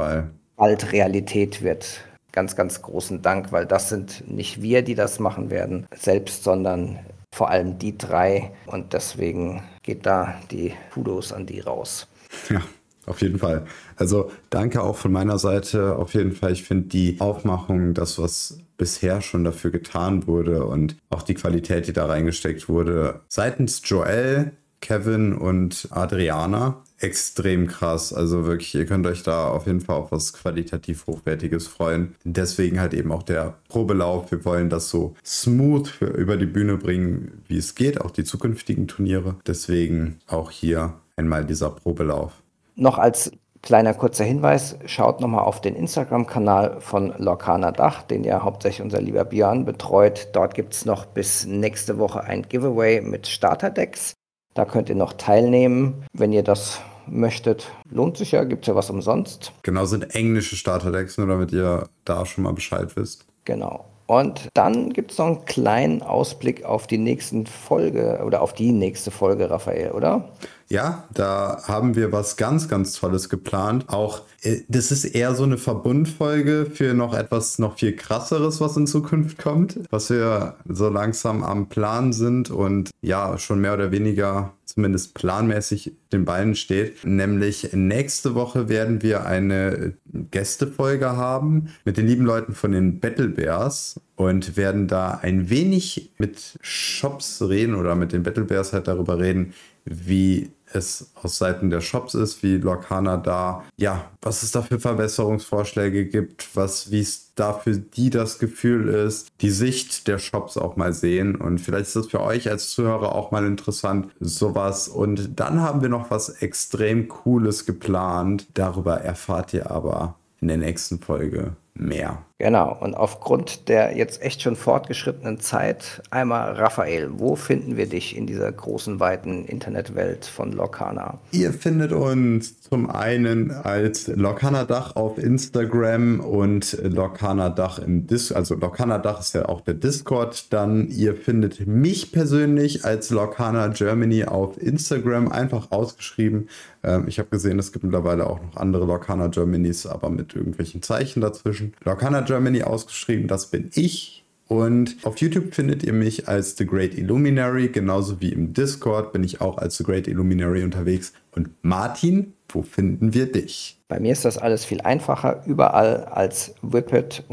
bald Realität wird. Ganz, ganz großen Dank, weil das sind nicht wir, die das machen werden, selbst, sondern vor allem die drei. Und deswegen geht da die Kudos an die raus. Ja, auf jeden Fall. Also danke auch von meiner Seite. Auf jeden Fall, ich finde die Aufmachung, das, was bisher schon dafür getan wurde und auch die Qualität, die da reingesteckt wurde, seitens Joel, Kevin und Adriana, extrem krass. Also wirklich, ihr könnt euch da auf jeden Fall auf was qualitativ Hochwertiges freuen. Deswegen halt eben auch der Probelauf. Wir wollen das so smooth über die Bühne bringen, wie es geht, auch die zukünftigen Turniere. Deswegen auch hier einmal dieser Probelauf. Noch als kleiner kurzer Hinweis, schaut nochmal auf den Instagram-Kanal von Lorcaner Dach, den ja hauptsächlich unser lieber Björn betreut. Dort gibt es noch bis nächste Woche ein Giveaway mit Starterdecks. Da könnt ihr noch teilnehmen, wenn ihr das möchtet. Lohnt sich ja, gibt es ja was umsonst. Genau, sind englische Starterdecks, nur damit ihr da schon mal Bescheid wisst. Genau. Und dann gibt es noch einen kleinen Ausblick auf die nächsten Folge oder auf die nächste Folge, Raphael, oder? Ja, da haben wir was ganz, ganz Tolles geplant. Auch äh, das ist eher so eine Verbundfolge für noch etwas noch viel krasseres, was in Zukunft kommt, was wir so langsam am Plan sind und ja, schon mehr oder weniger zumindest planmäßig den Beinen steht. Nämlich nächste Woche werden wir eine Gästefolge haben mit den lieben Leuten von den Battle Bears und werden da ein wenig mit Shops reden oder mit den Battle Bears halt darüber reden, wie es aus Seiten der Shops ist, wie Lorcana da, ja, was es da für Verbesserungsvorschläge gibt, was, wie es da für die das Gefühl ist, die Sicht der Shops auch mal sehen. Und vielleicht ist das für euch als Zuhörer auch mal interessant, sowas. Und dann haben wir noch was extrem Cooles geplant. Darüber erfahrt ihr aber in der nächsten Folge mehr. Genau, und aufgrund der jetzt echt schon fortgeschrittenen Zeit, einmal Raphael, wo finden wir dich in dieser großen, weiten Internetwelt von Lorcana? Ihr findet uns zum einen als Lorcana Dach auf Instagram und Lorcana Dach im Discord, also Lorcana Dach ist ja auch der Discord. Dann ihr findet mich persönlich als Lorcana Germany auf Instagram, einfach ausgeschrieben. Ähm, ich habe gesehen, es gibt mittlerweile auch noch andere Lorcana Germanys, aber mit irgendwelchen Zeichen dazwischen. Lorcana Germany ausgeschrieben, das bin ich. Und auf YouTube findet ihr mich als The Great Illuminary, genauso wie im Discord bin ich auch als The Great Illuminary unterwegs. Und Martin, wo finden wir dich? Bei mir ist das alles viel einfacher, überall als Whippet-Place,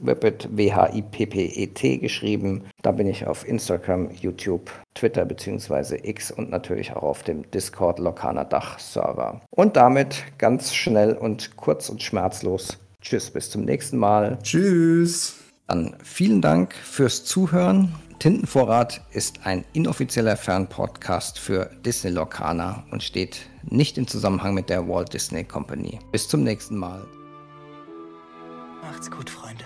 Whippet W-H-I-P-P-E-T geschrieben. Da bin ich auf Instagram, YouTube, Twitter bzw. X und natürlich auch auf dem Discord Lokana Dach Server. Und damit ganz schnell und kurz und schmerzlos Tschüss, bis zum nächsten Mal. Tschüss. Dann vielen Dank fürs Zuhören. Tintenvorrat ist ein inoffizieller Fernpodcast für Disney Lorcaner und steht nicht im Zusammenhang mit der Walt Disney Company. Bis zum nächsten Mal. Macht's gut, Freunde.